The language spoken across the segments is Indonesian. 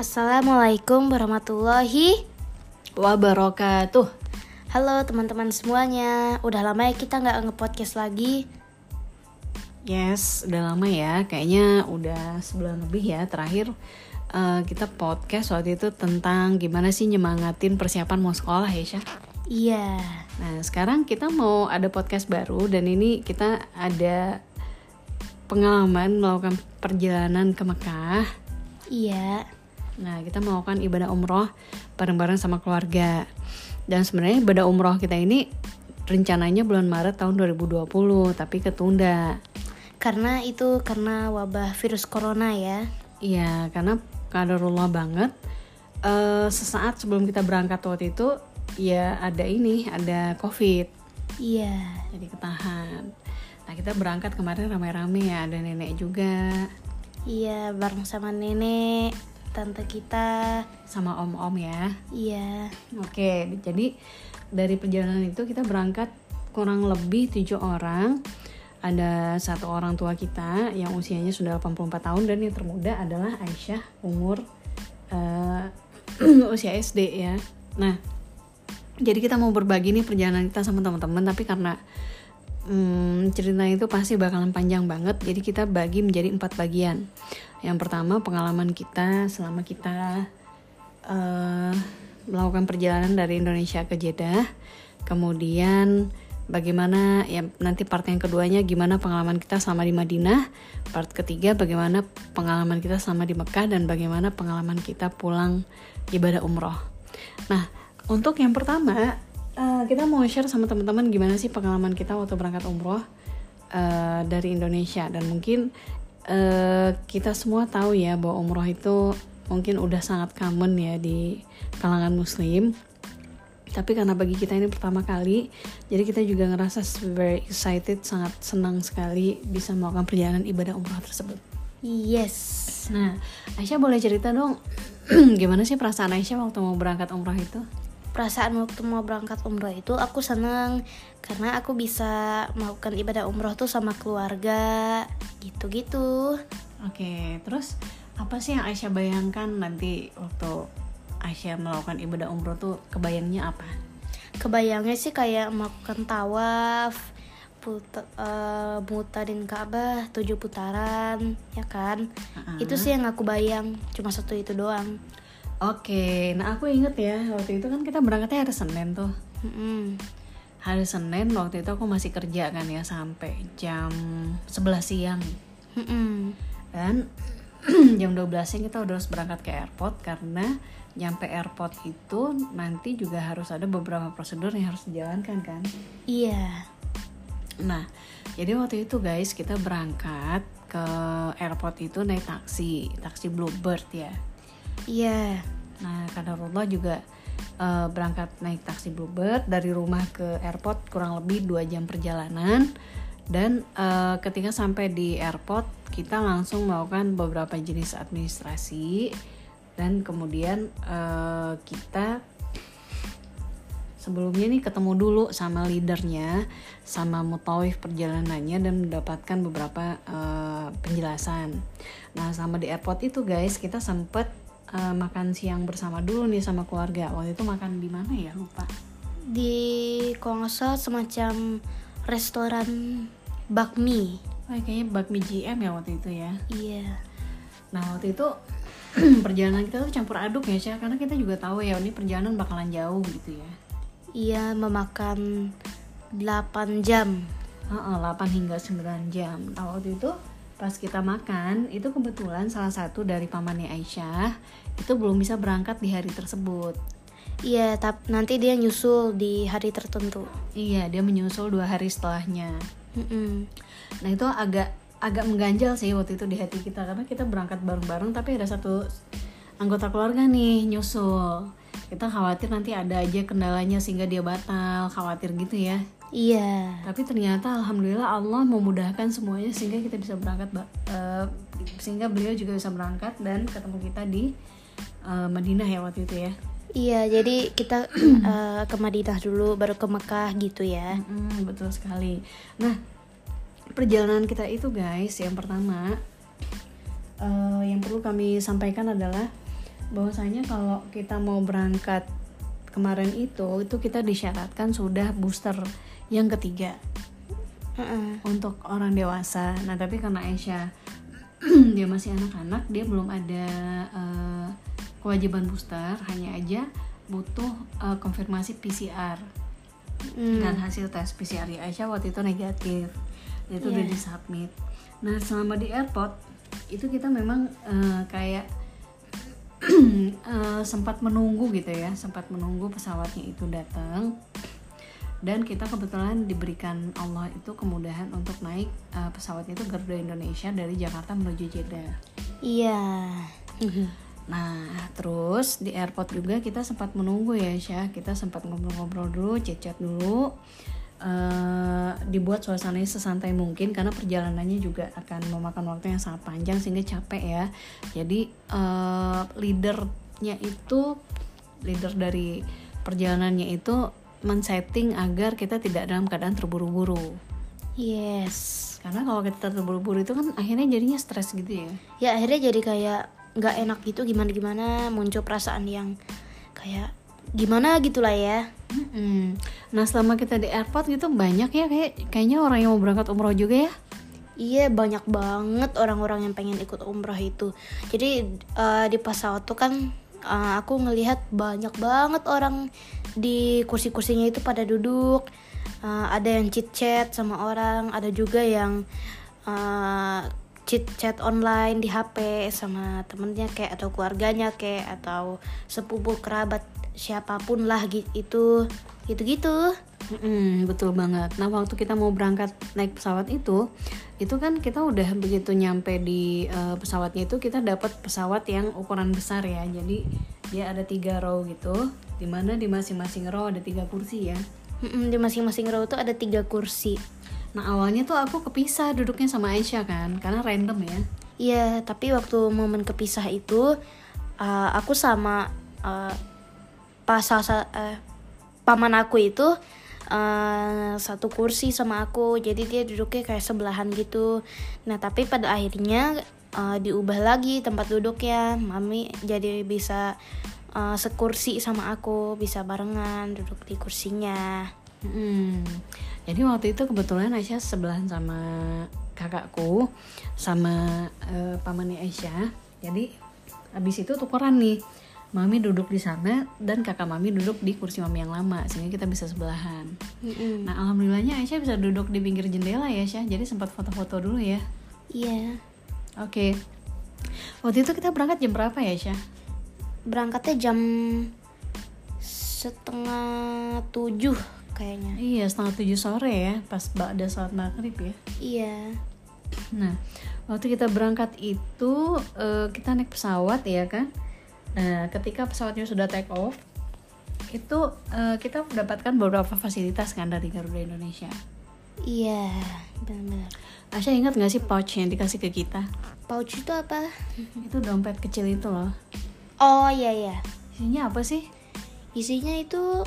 Assalamualaikum warahmatullahi wabarakatuh. Halo teman-teman semuanya Udah lama ya kita nggak nge-podcast lagi Yes, udah lama ya. Kayaknya udah sebulan lebih ya terakhir uh, kita podcast waktu itu tentang gimana sih nyemangatin persiapan mau sekolah ya, Syah? Iya Nah, sekarang kita mau ada podcast baru dan ini kita ada pengalaman melakukan perjalanan ke Mekah. Iya Nah, kita melakukan ibadah umroh bareng-bareng sama keluarga. Dan sebenarnya ibadah umroh kita ini rencananya bulan Maret tahun 2020, tapi ketunda. Karena itu karena wabah virus corona ya. Iya, karena kadarullah banget. Uh, sesaat sebelum kita berangkat waktu itu, ya ada ini, ada COVID. Iya. Jadi ketahan. Nah kita berangkat kemarin ramai-ramai ya, ada nenek juga. Iya, bareng sama nenek tante kita sama om-om ya. Iya. Oke, jadi dari perjalanan itu kita berangkat kurang lebih tujuh orang. Ada satu orang tua kita yang usianya sudah 84 tahun dan yang termuda adalah Aisyah umur uh, usia SD ya. Nah, jadi kita mau berbagi nih perjalanan kita sama teman-teman tapi karena hmm, cerita itu pasti bakalan panjang banget. Jadi kita bagi menjadi empat bagian. Yang pertama pengalaman kita selama kita uh, melakukan perjalanan dari Indonesia ke Jeddah. Kemudian bagaimana ya nanti part yang keduanya gimana pengalaman kita selama di Madinah. Part ketiga bagaimana pengalaman kita selama di Mekah dan bagaimana pengalaman kita pulang ibadah umroh. Nah untuk yang pertama uh, kita mau share sama teman-teman gimana sih pengalaman kita waktu berangkat umroh uh, dari Indonesia. Dan mungkin uh, kita semua tahu ya bahwa umroh itu mungkin udah sangat common ya di kalangan muslim. Tapi karena bagi kita ini pertama kali jadi kita juga ngerasa very excited sangat senang sekali bisa melakukan perjalanan ibadah umroh tersebut. Yes. Nah Aisyah boleh cerita dong gimana sih perasaan Aisyah waktu mau berangkat umroh itu perasaan waktu mau berangkat umroh itu aku senang karena aku bisa melakukan ibadah umroh tuh sama keluarga gitu-gitu. Oke, terus apa sih yang Aisyah bayangkan nanti waktu Aisyah melakukan ibadah umroh tuh kebayangnya apa? Kebayangnya sih kayak melakukan tawaf, putar, uh, mutarin Ka'bah tujuh putaran, ya kan? Uh -huh. Itu sih yang aku bayang, cuma satu itu doang. Oke, nah aku inget ya waktu itu kan kita berangkatnya hari Senin tuh. Mm-hmm. Hari Senin waktu itu aku masih kerja kan ya sampai jam 11 siang. Mm-hmm. Dan jam 12 siang kita udah harus berangkat ke airport karena nyampe airport itu nanti juga harus ada beberapa prosedur yang harus dijalankan kan. Iya. Nah, jadi waktu itu guys kita berangkat ke airport itu naik taksi, taksi Bluebird ya Iya. Nah, Kadarullah juga uh, berangkat naik taksi Bluebird dari rumah ke airport kurang lebih dua jam perjalanan dan uh, ketika sampai di airport kita langsung melakukan beberapa jenis administrasi dan kemudian uh, kita sebelumnya nih ketemu dulu sama leadernya sama mutawif perjalanannya dan mendapatkan beberapa uh, penjelasan. Nah sama di airport itu guys kita sempet uh, makan siang bersama dulu nih sama keluarga. Waktu itu makan di mana ya lupa. Di kalau semacam restoran bakmi. Oh, kayaknya bakmi GM ya waktu itu ya. Iya. Nah waktu itu perjalanan kita tuh campur aduk ya sih karena kita juga tahu ya ini perjalanan bakalan jauh gitu ya. Iya memakan 8 jam. Uh, uh, 8 hingga 9 jam. Nah waktu itu pas kita makan itu kebetulan salah satu dari pamannya Aisyah itu belum bisa berangkat di hari tersebut. Iya tapi nanti dia nyusul di hari tertentu. Iya dia menyusul dua hari setelahnya. Mm -mm. nah itu agak agak mengganjal sih waktu itu di hati kita karena kita berangkat bareng-bareng tapi ada satu anggota keluarga nih nyusul. Kita khawatir nanti ada aja kendalanya sehingga dia batal khawatir gitu ya. Iya. Tapi ternyata alhamdulillah Allah memudahkan semuanya sehingga kita bisa berangkat uh, sehingga beliau juga bisa berangkat dan ketemu kita di uh, Madinah ya waktu itu ya. Iya, jadi kita uh, ke Madinah dulu baru ke Mekah gitu ya. Mm, betul sekali. Nah, perjalanan kita itu guys, yang pertama uh, yang perlu kami sampaikan adalah bahwasanya kalau kita mau berangkat kemarin itu itu kita disyaratkan sudah booster yang ketiga Heeh. untuk orang dewasa. Nah tapi karena Aisyah dia masih anak-anak, dia belum ada eh, kewajiban booster, hanya aja butuh eh, konfirmasi PCR Hmm. dan hasil tes PCR -nya Aisyah waktu itu negatif, itu udah Iya. disubmit. Nah selama di airport itu kita memang eh, kayak eh, sempat menunggu gitu ya, sempat menunggu pesawatnya itu datang dan kita kebetulan diberikan Allah itu kemudahan untuk naik eh, pesawat itu Garuda Indonesia dari Jakarta menuju Jeddah. Iya. Nah, terus di airport juga kita sempat menunggu ya, Syah. Kita sempat ngobrol-ngobrol dulu, chat-chat dulu. Eh, dibuat suasananya sesantai mungkin karena perjalanannya juga akan memakan waktu yang sangat panjang sehingga capek ya. Jadi eh, leadernya itu leader dari perjalanannya itu men-setting agar kita tidak dalam keadaan terburu-buru. Yes. Karena kalau kita terburu-buru itu kan akhirnya jadinya stres gitu ya. Ya akhirnya jadi kayak nggak enak gitu gimana gimana muncul perasaan yang kayak gimana gitulah ya. Mm-mm. Nah selama kita di airport gitu banyak ya kayak kayaknya orang yang mau berangkat umroh juga ya. Iya banyak banget orang-orang yang pengen ikut umrah itu. Jadi eh, di pesawat tuh kan eh, aku ngelihat banyak banget orang di kursi-kursinya itu pada duduk. Eh, ada yang chit chat sama orang, ada juga yang eh, chit chat online di HP sama temennya kayak atau keluarganya kayak atau sepupu kerabat siapa pun lah gi- itu gitu-gitu. Mm-mm, betul banget. Nah waktu kita mau berangkat naik pesawat itu, itu kan kita udah begitu nyampe di eh, pesawatnya itu kita dapat pesawat yang ukuran besar ya. Jadi dia ada tiga row gitu, di mana di masing-masing row ada tiga kursi ya. Mm-mm, di masing-masing row tuh ada tiga kursi. Nah awalnya tuh aku kepisah duduknya sama Aisyah kan, karena random ya. Iya, tapi waktu momen kepisah itu uh, aku sama uh, pas sa- uh, paman aku itu uh, satu kursi sama aku, jadi dia duduknya kayak sebelahan gitu. Nah, tapi pada akhirnya uh, diubah lagi tempat duduknya, mami jadi bisa uh, sekursi sama aku, bisa barengan duduk di kursinya. Mm. Jadi waktu itu kebetulan Aisyah sebelahan sama kakakku sama eh, pamannya Aisyah. Jadi habis itu tukeran nih. Mami duduk di sana dan kakak mami duduk di kursi mami yang lama sehingga kita bisa sebelahan. Mm-mm. Nah alhamdulillahnya Aisyah bisa duduk di pinggir jendela ya Aisyah. Jadi sempat foto-foto dulu ya. Iya, Oke. Waktu itu kita berangkat jam berapa ya Aisyah? berangkatnya jam setengah tujuh kayaknya. Iya setengah tujuh sore ya pas ada saat maghrib ya. Iya. Nah, waktu kita berangkat itu eh, kita naik pesawat ya kan. Nah, ketika pesawatnya sudah take off, itu eh, kita mendapatkan beberapa fasilitas kan dari Garuda Indonesia. Iya, benar-benar. Asya ingat nggak sih pouch yang dikasih ke kita? Pouch itu apa? Itu dompet kecil itu loh. Oh iya iya. Isinya apa sih? Isinya itu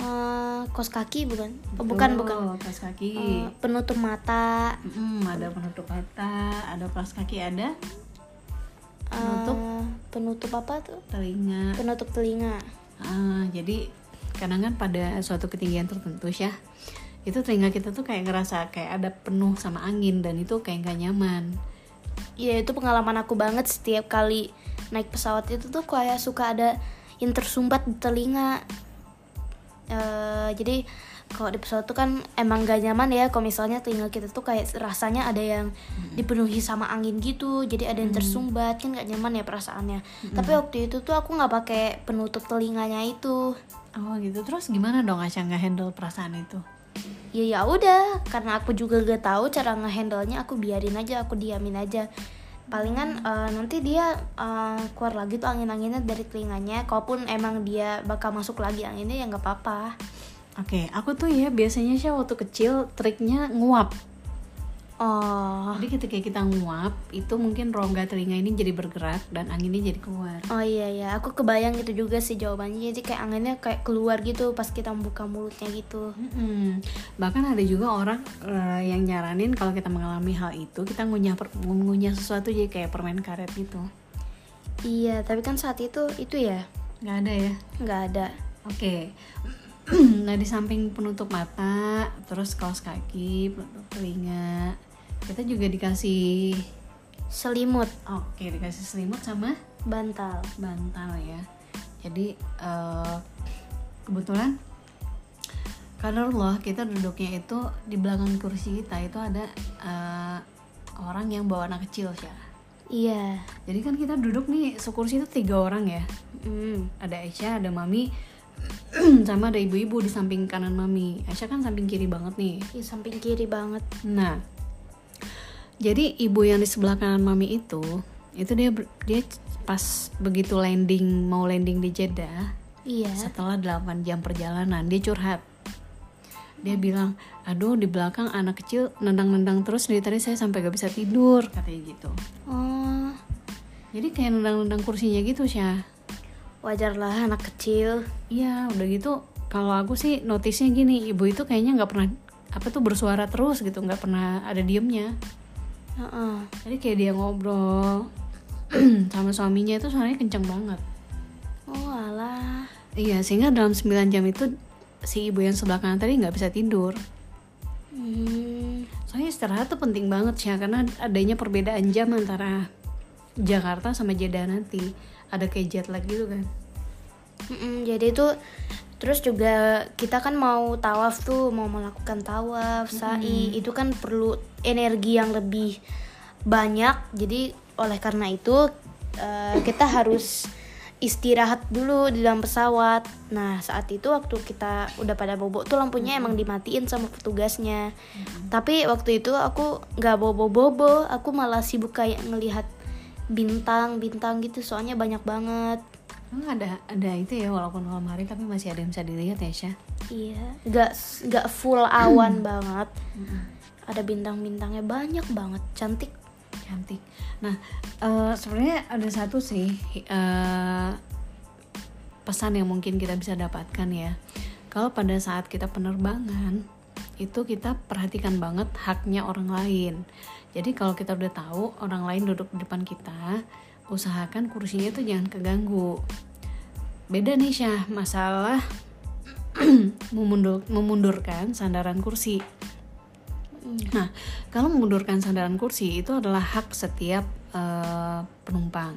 eh kos kaki bukan? Oh, bukan Tuh, bukan. Kaos kaki. Eh, penutup mata. Mm, ada penutup mata, ada kaos kaki, ada Penutup? penutup apa tuh? telinga. Penutup telinga. Ah, jadi kadang kan pada suatu ketinggian tertentu ya itu telinga kita tuh kayak ngerasa kayak ada penuh sama angin dan itu kayak nggak nyaman Iya itu pengalaman aku banget setiap kali naik pesawat itu tuh kayak suka ada yang tersumbat di telinga. Eh, jadi kalau di pesawat tuh kan emang gak nyaman ya kalau misalnya telinga kita tuh kayak rasanya ada yang dipenuhi sama angin gitu jadi ada yang tersumbat kan gak nyaman ya perasaannya. Tapi waktu itu tuh aku nggak pakai penutup telinganya itu. Oh gitu. Terus gimana dong Asya nggak handle perasaan itu? Ya ya udah karena aku juga gak tahu cara ngehandle nya aku biarin aja aku diamin aja palingan eh, nanti dia eh, keluar lagi tuh angin-anginnya dari telinganya. Kalaupun emang dia bakal masuk lagi anginnya ya nggak apa-apa. Oke aku tuh ya biasanya sih waktu kecil triknya nguap oh jadi ketika kita nguap itu mungkin rongga telinga ini jadi bergerak dan anginnya jadi keluar oh iya ya aku kebayang gitu juga sih jawabannya jadi kayak anginnya kayak keluar gitu pas kita buka mulutnya gitu Mm-mm. Bahkan ada juga orang eh, yang nyaranin kalau kita mengalami hal itu kita ngunyah per- ngunyah sesuatu jadi kayak permen karet gitu. Iya, tapi kan saat itu itu ya nggak ada ya nggak ada. Oke. nah di samping penutup mata, terus kaos kaki, penutup telinga, kita juga dikasih Selimut, oke dikasih selimut sama bantal. bantal ya. Jadi eh, kebetulan karena Allah kita duduknya itu di belakang kursi kita itu ada eh, orang yang bawa anak kecil ya. Iya. Jadi kan kita duduk nih sekursi itu tiga orang ya. Hmm. ada Aisyah, ada Mami, sama ada ibu-ibu di samping kanan Mami. Aisyah kan samping kiri banget nih. Di samping kiri banget. Nah, jadi ibu yang di sebelah kanan Mami itu, itu dia dia pas begitu landing mau landing di Jeddah, Iya. setelah 8 jam perjalanan dia curhat. Dia bilang, aduh di belakang anak kecil nendang-nendang terus dari tadi saya sampai gak bisa tidur katanya gitu. Oh, Jadi kayak nendang-nendang kursinya gitu Syah. Wajarlah anak kecil. Iya, udah gitu. Kalau aku sih notisnya gini, ibu itu kayaknya nggak pernah apa tuh bersuara terus gitu, nggak pernah ada diemnya. Heeh. Jadi kayak dia ngobrol sama suaminya itu suaranya kenceng banget. Oh, alah. Iya, sehingga dalam 9 jam itu si ibu yang sebelah kanan tadi nggak bisa tidur. Hmm. Soalnya istirahat tuh penting banget sih, karena adanya perbedaan jam antara Jakarta sama Jeddah nanti. Ada kayak jet lag gitu kan. Mm-mm, jadi itu terus juga kita kan mau tawaf tuh mau melakukan tawaf sa'i itu kan perlu energi yang lebih banyak. Jadi oleh karena itu eh, kita harus istirahat dulu di dalam pesawat. Nah saat itu waktu kita udah pada bobo tuh lampunya emang dimatiin sama petugasnya. Tapi waktu itu aku nggak bobo bobo aku malah sibuk kayak ngelihat bintang bintang gitu soalnya banyak banget Emang ada ada itu ya walaupun malam hari tapi masih ada yang bisa dilihat ya Syah. Iya, nggak nggak full awan banget. Ada bintang-bintangnya banyak banget, cantik. cantik. Nah, eh, sebenarnya ada satu sih eh, pesan yang mungkin kita bisa dapatkan ya. Kalau pada saat kita penerbangan itu kita perhatikan banget haknya orang lain. Jadi kalau kita udah tahu orang lain duduk di depan kita, usahakan kursinya itu jangan keganggu. Beda nih Syah, masalah memundur, memundurkan sandaran kursi. Nah, kalau memundurkan sandaran kursi itu adalah hak setiap eh, penumpang.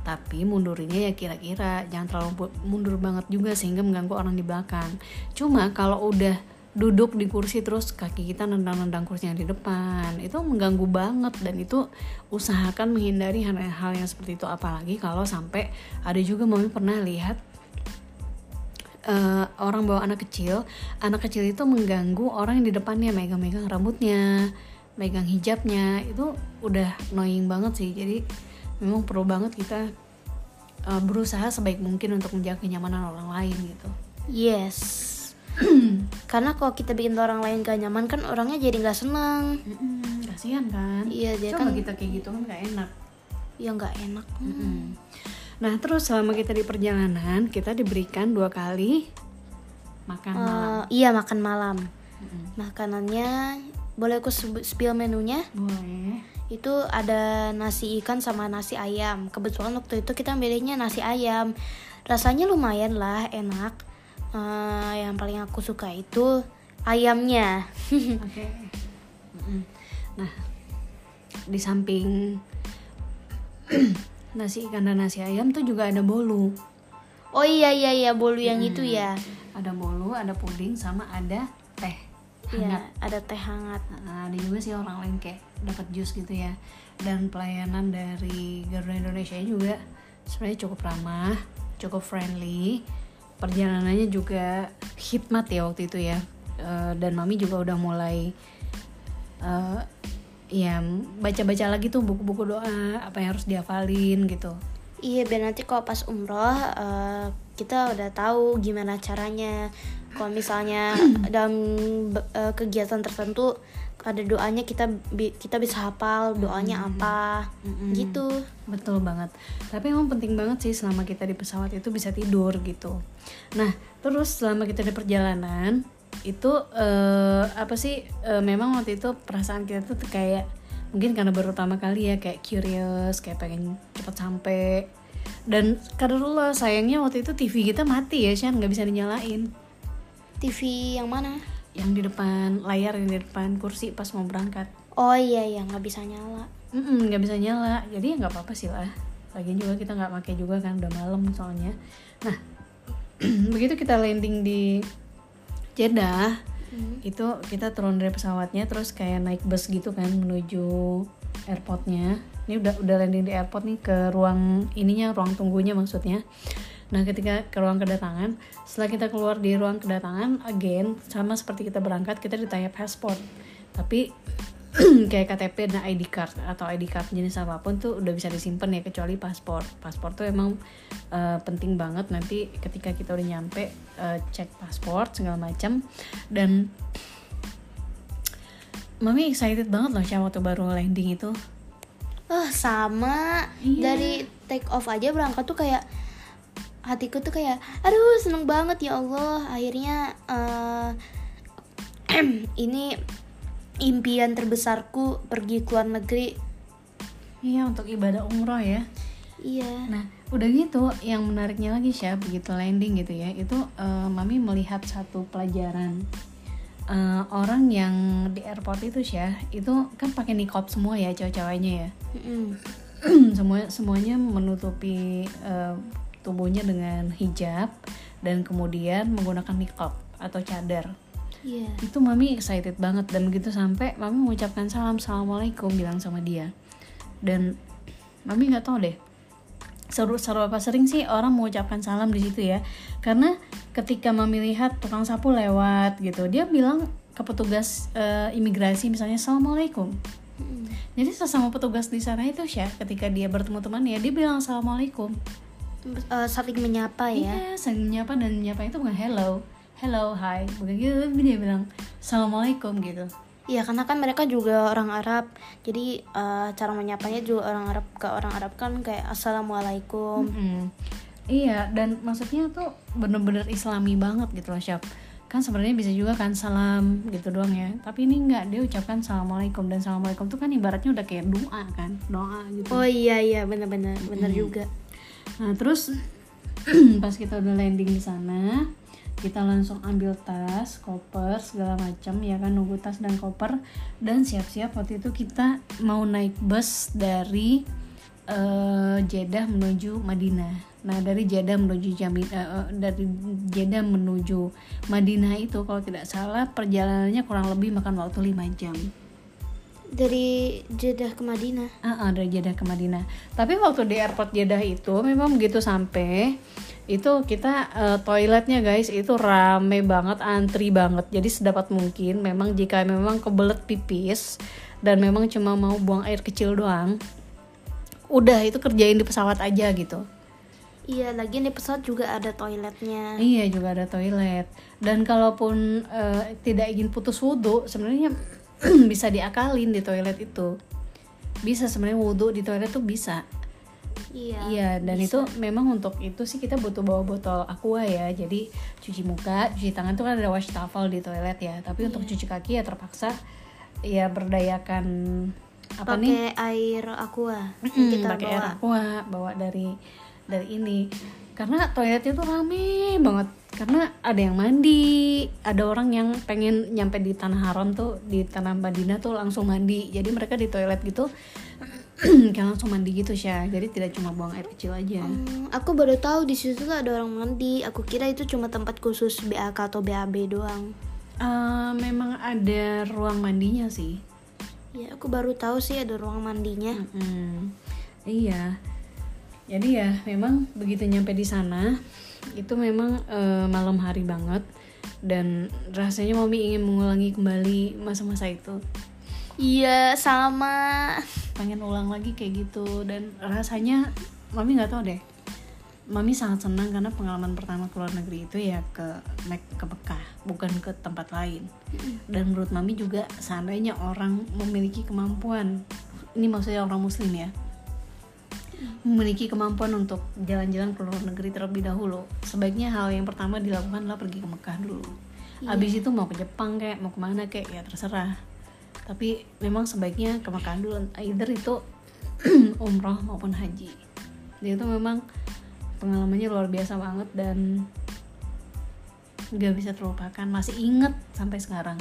Tapi mundurinya ya kira-kira, jangan terlalu mundur banget juga sehingga mengganggu orang di belakang. Cuma kalau udah duduk di kursi terus kaki kita nendang-nendang kursi yang di depan, itu mengganggu banget dan itu usahakan menghindari hal-hal yang seperti itu apalagi kalau sampai ada juga mami pernah lihat eh, orang bawa anak kecil, anak kecil itu mengganggu orang yang di depannya megang-megang rambutnya, megang hijabnya, itu udah annoying banget sih. Jadi memang perlu banget kita eh, berusaha sebaik mungkin untuk menjaga kenyamanan orang lain gitu. Yes. Karena kalau kita bikin orang lain gak nyaman kan orangnya jadi nggak seneng. Mm-mm, kasihan kan? Iya, dia Coba kan kita kayak gitu kan gak enak. ya nggak enak. Mm-mm. Nah terus selama kita di perjalanan kita diberikan dua kali makan malam. Eh, iya makan malam. Mm-mm. Makanannya boleh aku spill menunya? Boleh. Itu ada nasi ikan sama nasi ayam. Kebetulan waktu itu kita milihnya nasi ayam. Rasanya lumayan lah, enak. Eh, yang paling aku suka itu ayamnya. Oke. Mm-mm. Nah, di samping nasi ikan dan nasi ayam tuh juga ada bolu. Oh iya iya iya bolu yang itu ya. Ada bolu, ada puding, sama ada teh. Iya, ada teh hangat. Nah, ada juga sih orang lain kayak dapat jus gitu ya. Dan pelayanan dari Garuda Indonesia juga sebenarnya cukup ramah, cukup friendly. Perjalanannya juga hikmat ya waktu itu ya. Eh, dan mami juga udah mulai eh, ya baca-baca lagi tuh buku-buku doa apa yang harus dihafalin gitu. Iya, biar nanti kalau pas umroh eh, kita udah tahu gimana caranya. Kalau misalnya dalam eh, kegiatan tertentu ada doanya kita kita bisa hafal doanya apa gitu. Betul banget. Tapi emang penting banget sih selama kita di pesawat itu bisa tidur gitu. Nah, terus selama kita di perjalanan itu eh, apa sih eh, memang waktu itu perasaan kita tuh kayak mungkin karena baru pertama kali ya kayak curious, kayak pengen cepet sampai dan karena sayangnya waktu itu TV kita mati ya Shan nggak bisa dinyalain TV yang mana yang di depan layar yang di depan kursi pas mau berangkat. Oh iya iya nggak bisa nyala. Nggak bisa nyala. Jadi ya nggak apa-apa sih lah. Lagian juga kita nggak pakai juga kan udah malam soalnya. Nah begitu kita landing di Jeddah Hmm. itu kita turun dari pesawatnya terus kayak naik bus gitu kan menuju airportnya. Ini udah udah landing di airport nih ke ruang ininya ruang tunggunya maksudnya nah ketika ke ruang kedatangan setelah kita keluar di ruang kedatangan again sama seperti kita berangkat kita ditanya paspor tapi kayak KTP dan ID card atau ID card jenis apa pun tuh udah bisa disimpan ya kecuali paspor. Paspor tuh emang uh, penting banget nanti ketika kita udah nyampe uh, cek paspor segala macam dan mami excited banget loh Syah waktu baru landing itu. Oh sama. Iya. dari take off aja berangkat tuh kayak hatiku tuh kayak aduh seneng banget ya Allah. Akhirnya eh, ini impian terbesarku pergi ke luar negeri. Iya untuk ibadah umroh ya. Iya. Nah, udah gitu, yang menariknya lagi Syah, begitu landing gitu ya, itu eh, Mami melihat satu pelajaran. Eh, orang yang di airport itu Syah, itu kan pakai niqab semua ya cowok-cowoknya ya, Mm-mm. semua semuanya menutupi eh, tubuhnya dengan hijab dan kemudian menggunakan niqab atau cadar. iya Itu Mami excited banget dan begitu sampai Mami mengucapkan salam, assalamualaikum bilang sama dia. Dan Mami nggak tahu deh seru seru apa sering sih orang mengucapkan salam di situ ya karena ketika mami lihat tukang sapu lewat gitu dia bilang ke petugas eh, imigrasi misalnya assalamualaikum Mm-mm. jadi sesama petugas di sana itu Syah ketika dia bertemu temannya dia bilang assalamualaikum Eh, saling menyapa ya. Iya saling menyapa dan menyapa itu bukan hello. Hello hi. Bukan gitu tapi dia bilang assalamualaikum gitu. Iya karena kan mereka juga orang Arab. Jadi eh, cara menyapanya juga orang Arab ke orang Arab kan kayak assalamualaikum. Mm-mm. Iya, dan maksudnya tuh bener-bener islami banget gitu loh, Syab. Kan sebenarnya bisa juga kan salam gitu doang ya. Tapi ini enggak, dia ucapkan assalamualaikum dan assalamualaikum tuh kan ibaratnya udah kayak doa kan, doa gitu. oh iya iya. Benar-benar benar juga Nah, terus pas kita udah landing di sana, kita langsung ambil tas, koper, segala macam ya kan nunggu tas dan koper dan siap-siap waktu itu kita mau naik bus dari eh, Jeddah menuju Madinah. Nah, dari Jeddah menuju Jami, eh, dari Jeddah menuju Madinah itu kalau tidak salah perjalanannya kurang lebih makan waktu 5 jam. Dari Jeddah ke Madinah Ah, ah, dari Jeddah ke Madinah. Tapi waktu di airport Jeddah itu memang begitu sampai itu kita eh, toiletnya guys itu rame banget, antri banget. Jadi sedapat mungkin memang jika memang kebelet pipis dan memang cuma mau buang air kecil doang, udah itu kerjain di pesawat aja gitu. iya lagian di pesawat juga ada toiletnya Iya juga ada toilet. Dan kalaupun eh, tidak ingin putus wudhu, sebenarnya bisa diakalin di toilet itu. Bisa sebenarnya wudhu di toilet tuh bisa. iya Iya, dan itu memang untuk itu sih kita butuh bawa botol aqua ya. Jadi cuci muka, cuci tangan tuh kan ada wastafel di toilet ya. Tapi untuk cuci kaki ya terpaksa ya berdayakan apa nih? pakai air aqua Mm, kita pakai air aqua, bawa dari dari ini. Karena toiletnya tuh rame banget. Karena ada yang mandi, ada orang yang pengen nyampe di tanah haram tuh di tanah Madinah tuh langsung mandi. Jadi mereka di toilet gitu kayak langsung mandi gitu Syah. Jadi tidak cuma buang air kecil aja. Hmm, aku baru tahu di situ tuh ada orang mandi aku kira itu cuma tempat khusus BAK atau BAB doang Eh, memang ada ruang mandinya sih. ya aku baru tahu sih ada ruang mandinya Mm-mm. Iya. Jadi ya memang begitu nyampe di sana itu memang eh, malam hari banget dan rasanya mami ingin mengulangi kembali masa-masa itu. iya sama Pengen ulang lagi kayak gitu dan rasanya mami nggak tahu deh. Mami sangat senang karena pengalaman pertama ke luar negeri itu ya ke Mek- ke Mekah, bukan ke tempat lain. Dan menurut mami juga seandainya orang memiliki kemampuan, ini maksudnya orang muslim ya, memiliki kemampuan untuk jalan-jalan ke luar negeri terlebih dahulu, sebaiknya hal yang pertama dilakukan adalah pergi ke Mekah dulu. Abis itu mau ke Jepang kayak mau ke mana kayak ya terserah. Tapi memang sebaiknya ke Mekah dulu, either itu umroh maupun haji. Jadi itu memang pengalamannya luar biasa banget dan nggak bisa terlupakan masih inget sampai sekarang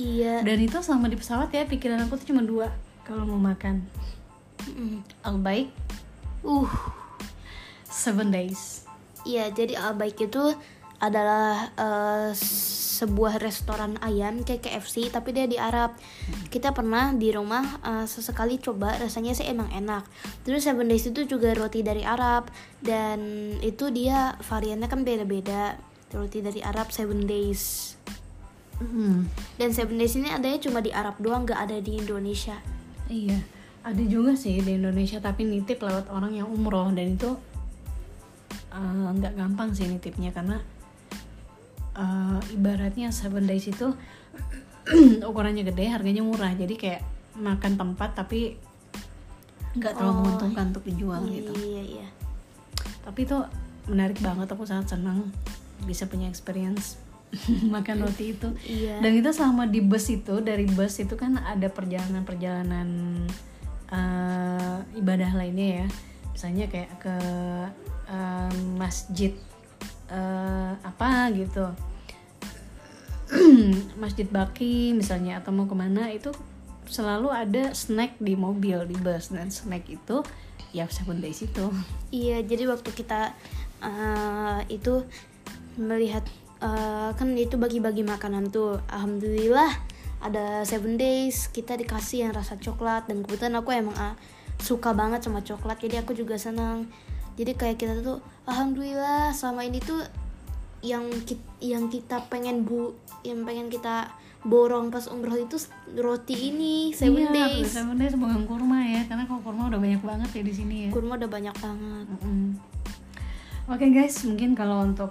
iya dan itu selama di pesawat ya pikiran aku tuh cuma dua kalau mau makan Mm-mm. al baik uh seven days Iya, jadi Al Baik itu adalah eh, sebuah restoran ayam kayak KFC tapi dia di Arab. Kita pernah di rumah eh, sesekali coba rasanya sih emang enak. Terus Seven Days itu juga roti dari Arab dan itu dia variannya kan beda-beda. Roti dari Arab Seven Days. Hmm, Dan Seven Days ini adanya cuma di Arab doang, nggak ada di Indonesia. iya ada juga sih di Indonesia tapi nitip lewat orang yang umroh dan itu eh, nggak gampang sih nitipnya karena eh, ibaratnya seven days itu ukurannya gede harganya murah jadi kayak makan tempat tapi nggak terlalu Oh. menguntungkan untuk dijual gitu Iya, iya. tapi itu menarik banget aku sangat senang bisa punya experience makan roti itu Iya. dan kita selama di bus itu dari bus itu kan ada perjalanan-perjalanan eh, ibadah lainnya ya. Misalnya kayak ke eh, masjid eh, apa gitu. Masjid Baki misalnya atau mau ke mana itu selalu ada snack di mobil di bus. Dan snack itu ya seven days itu Iya, jadi waktu kita eh, itu melihat eh, kan itu bagi-bagi makanan tuh, alhamdulillah ada seven days kita dikasih yang rasa coklat dan kebetulan aku emang ah, suka banget sama coklat, jadi aku juga senang. Jadi kayak kita tuh, alhamdulillah selama ini tuh yang kita, yang kita pengen bu, yang pengen kita borong pas umroh itu roti ini seven Iya, days. seven days bukan kurma ya karena kalau kurma udah banyak banget ya di sini ya Kurma udah banyak banget. Mm-mm. Oke guys, mungkin kalau untuk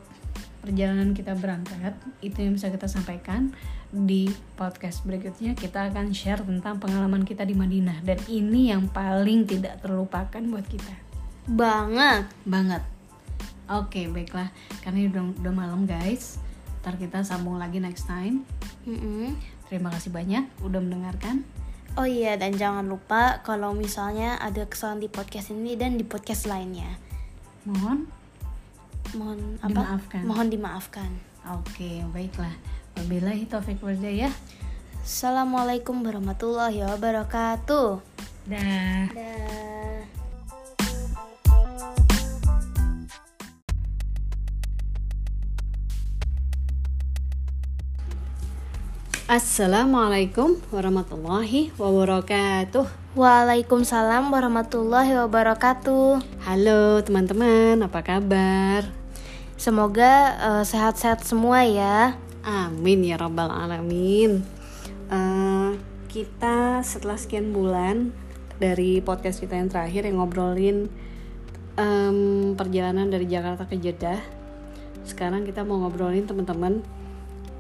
perjalanan kita berangkat itu yang bisa kita sampaikan di podcast berikutnya kita akan share tentang pengalaman kita di Madinah dan ini yang paling tidak terlupakan buat kita Banget. banget. Oke baiklah, karena ini udah, udah malam guys, ntar kita sambung lagi next time. Mm-mm. Terima kasih banyak udah mendengarkan. Oh iya dan jangan lupa kalau misalnya ada kesalahan di podcast ini dan di podcast lainnya. Mohon Mohon apa? Dimaafkan. Mohon dimaafkan. Oke, baiklah. Wabillahi taufik ya. Assalamualaikum warahmatullahi wabarakatuh. Dah. Dah. Assalamualaikum warahmatullahi wabarakatuh. Waalaikumsalam warahmatullahi wabarakatuh. Halo teman-teman, apa kabar? Semoga eh, sehat-sehat semua ya. Amin ya rabbal alamin. Eh, kita setelah sekian bulan dari podcast kita yang terakhir yang ngobrolin em, perjalanan dari Jakarta ke Jeddah. Sekarang kita mau ngobrolin teman-teman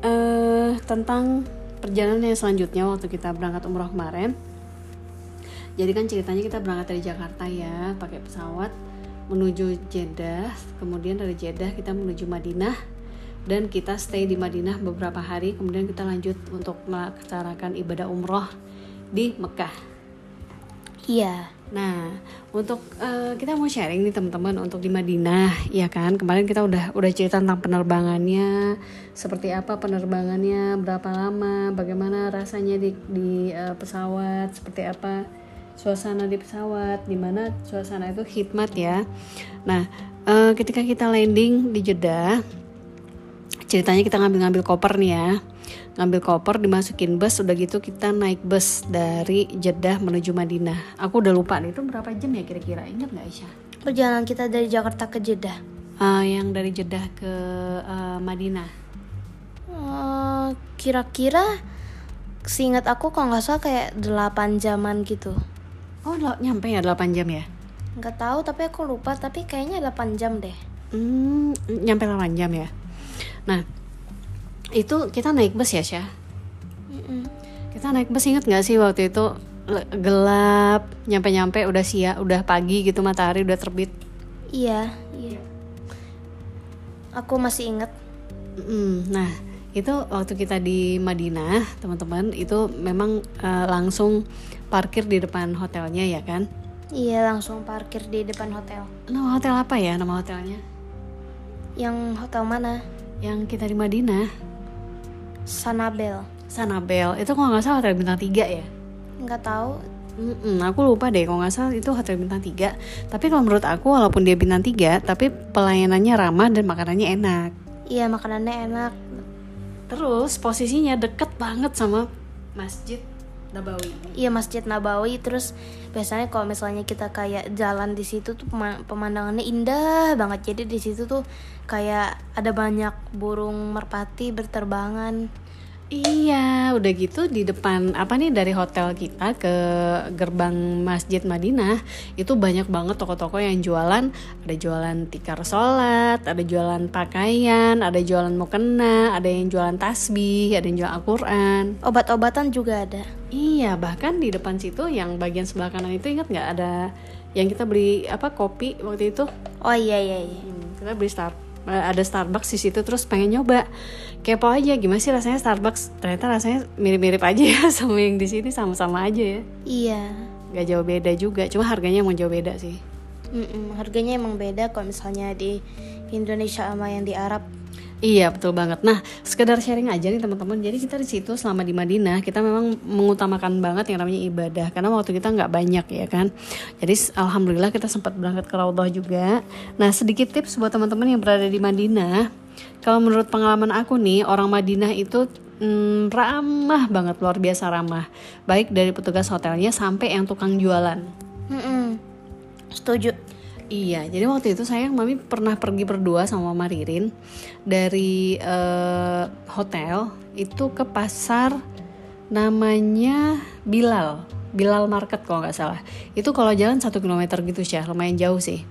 eh tentang perjalanan yang selanjutnya waktu kita berangkat umroh kemarin. Jadi kan ceritanya kita berangkat dari Jakarta ya, pakai pesawat menuju Jeddah, kemudian dari Jeddah kita menuju Madinah dan kita stay di Madinah beberapa hari, kemudian kita lanjut untuk melaksanakan ibadah umroh di Mekah. Iya. Nah, untuk eh, kita mau sharing nih teman-teman untuk di Madinah, ya kan? Kemarin kita udah udah cerita tentang penerbangannya, seperti apa penerbangannya, berapa lama, bagaimana rasanya di di eh, pesawat, seperti apa suasana di pesawat, di mana suasana itu khidmat ya. Nah, eh, ketika kita landing di Jeddah, ceritanya kita ngambil-ngambil koper nih ya. Ngambil koper dimasukin bus udah gitu kita naik bus dari Jeddah menuju Madinah. Aku udah lupa nih itu berapa jam ya kira-kira? Ingat nggak Aisyah? Perjalanan kita dari Jakarta ke Jeddah. Ah, yang dari Jeddah ke eh, Madinah. Eh, kira-kira seingat aku kalau nggak salah kayak 8 jaman gitu. oh nyampe ya 8 jam ya? Nggak tahu tapi aku lupa tapi kayaknya 8 jam deh. Hmm, nyampe 8 jam ya nah itu kita naik bus ya Syah Mm-mm. kita naik bus inget nggak sih waktu itu gelap nyampe-nyampe udah siang udah pagi gitu matahari udah terbit iya iya aku masih inget Mm, nah itu waktu kita di Madinah teman-teman itu memang eh, langsung parkir di depan hotelnya ya kan Iya langsung parkir di depan hotel. Nama hotel apa ya nama hotelnya? Yang hotel mana? Yang kita di Madinah. Sanabel. Sanabel. Itu kalau nggak salah hotel bintang 3 ya? Nggak tahu. Mm-mm, aku lupa deh kalau nggak salah itu hotel bintang 3 Tapi kalau menurut aku walaupun dia bintang 3 Tapi pelayanannya ramah dan makanannya enak Iya makanannya enak. Terus posisinya deket banget sama Masjid Nabawi Iya Masjid Nabawi terus biasanya kalau misalnya kita kayak jalan di situ tuh pema- pemandangannya indah banget. Jadi di situ tuh kayak ada banyak burung merpati berterbangan. Iya, udah gitu di depan apa nih dari hotel kita ke gerbang Masjid Madinah itu banyak banget toko-toko yang jualan, ada jualan tikar sholat, ada jualan pakaian, ada jualan mukena, ada yang jualan tasbih, ada yang jualan Al-Quran. Obat-obatan juga ada. Iya, bahkan di depan situ yang bagian sebelah kanan itu ingat nggak ada yang kita beli apa kopi waktu itu? Oh iya iya iya. Hmm, kita beli Star eh, ada Starbucks di situ terus pengen nyoba kepo aja gimana sih rasanya Starbucks ternyata rasanya mirip-mirip aja ya sama yang di sini sama-sama aja ya Iya. nggak jauh beda juga cuma harganya emang jauh beda sih Mm-mm, harganya emang beda kalau misalnya di Indonesia sama yang di Arab. Iya betul banget. Nah sekedar sharing aja nih teman-teman. Jadi kita di situ selama di Madinah kita memang mengutamakan banget yang namanya ibadah karena waktu kita nggak banyak ya kan. Jadi alhamdulillah kita sempat berangkat ke Raudhah juga. Nah sedikit tips buat teman-teman yang berada di Madinah. Kalau menurut pengalaman aku nih orang Madinah itu hmm, ramah banget luar biasa ramah. Baik dari petugas hotelnya sampai yang tukang jualan. Mm-mm. Setuju. Iya, jadi waktu itu saya mami pernah pergi berdua sama Mama Ririn dari eh, hotel itu ke pasar namanya Bilal, Bilal Market kalau nggak salah. Itu kalau jalan satu kilometer gitu sih, lumayan jauh sih.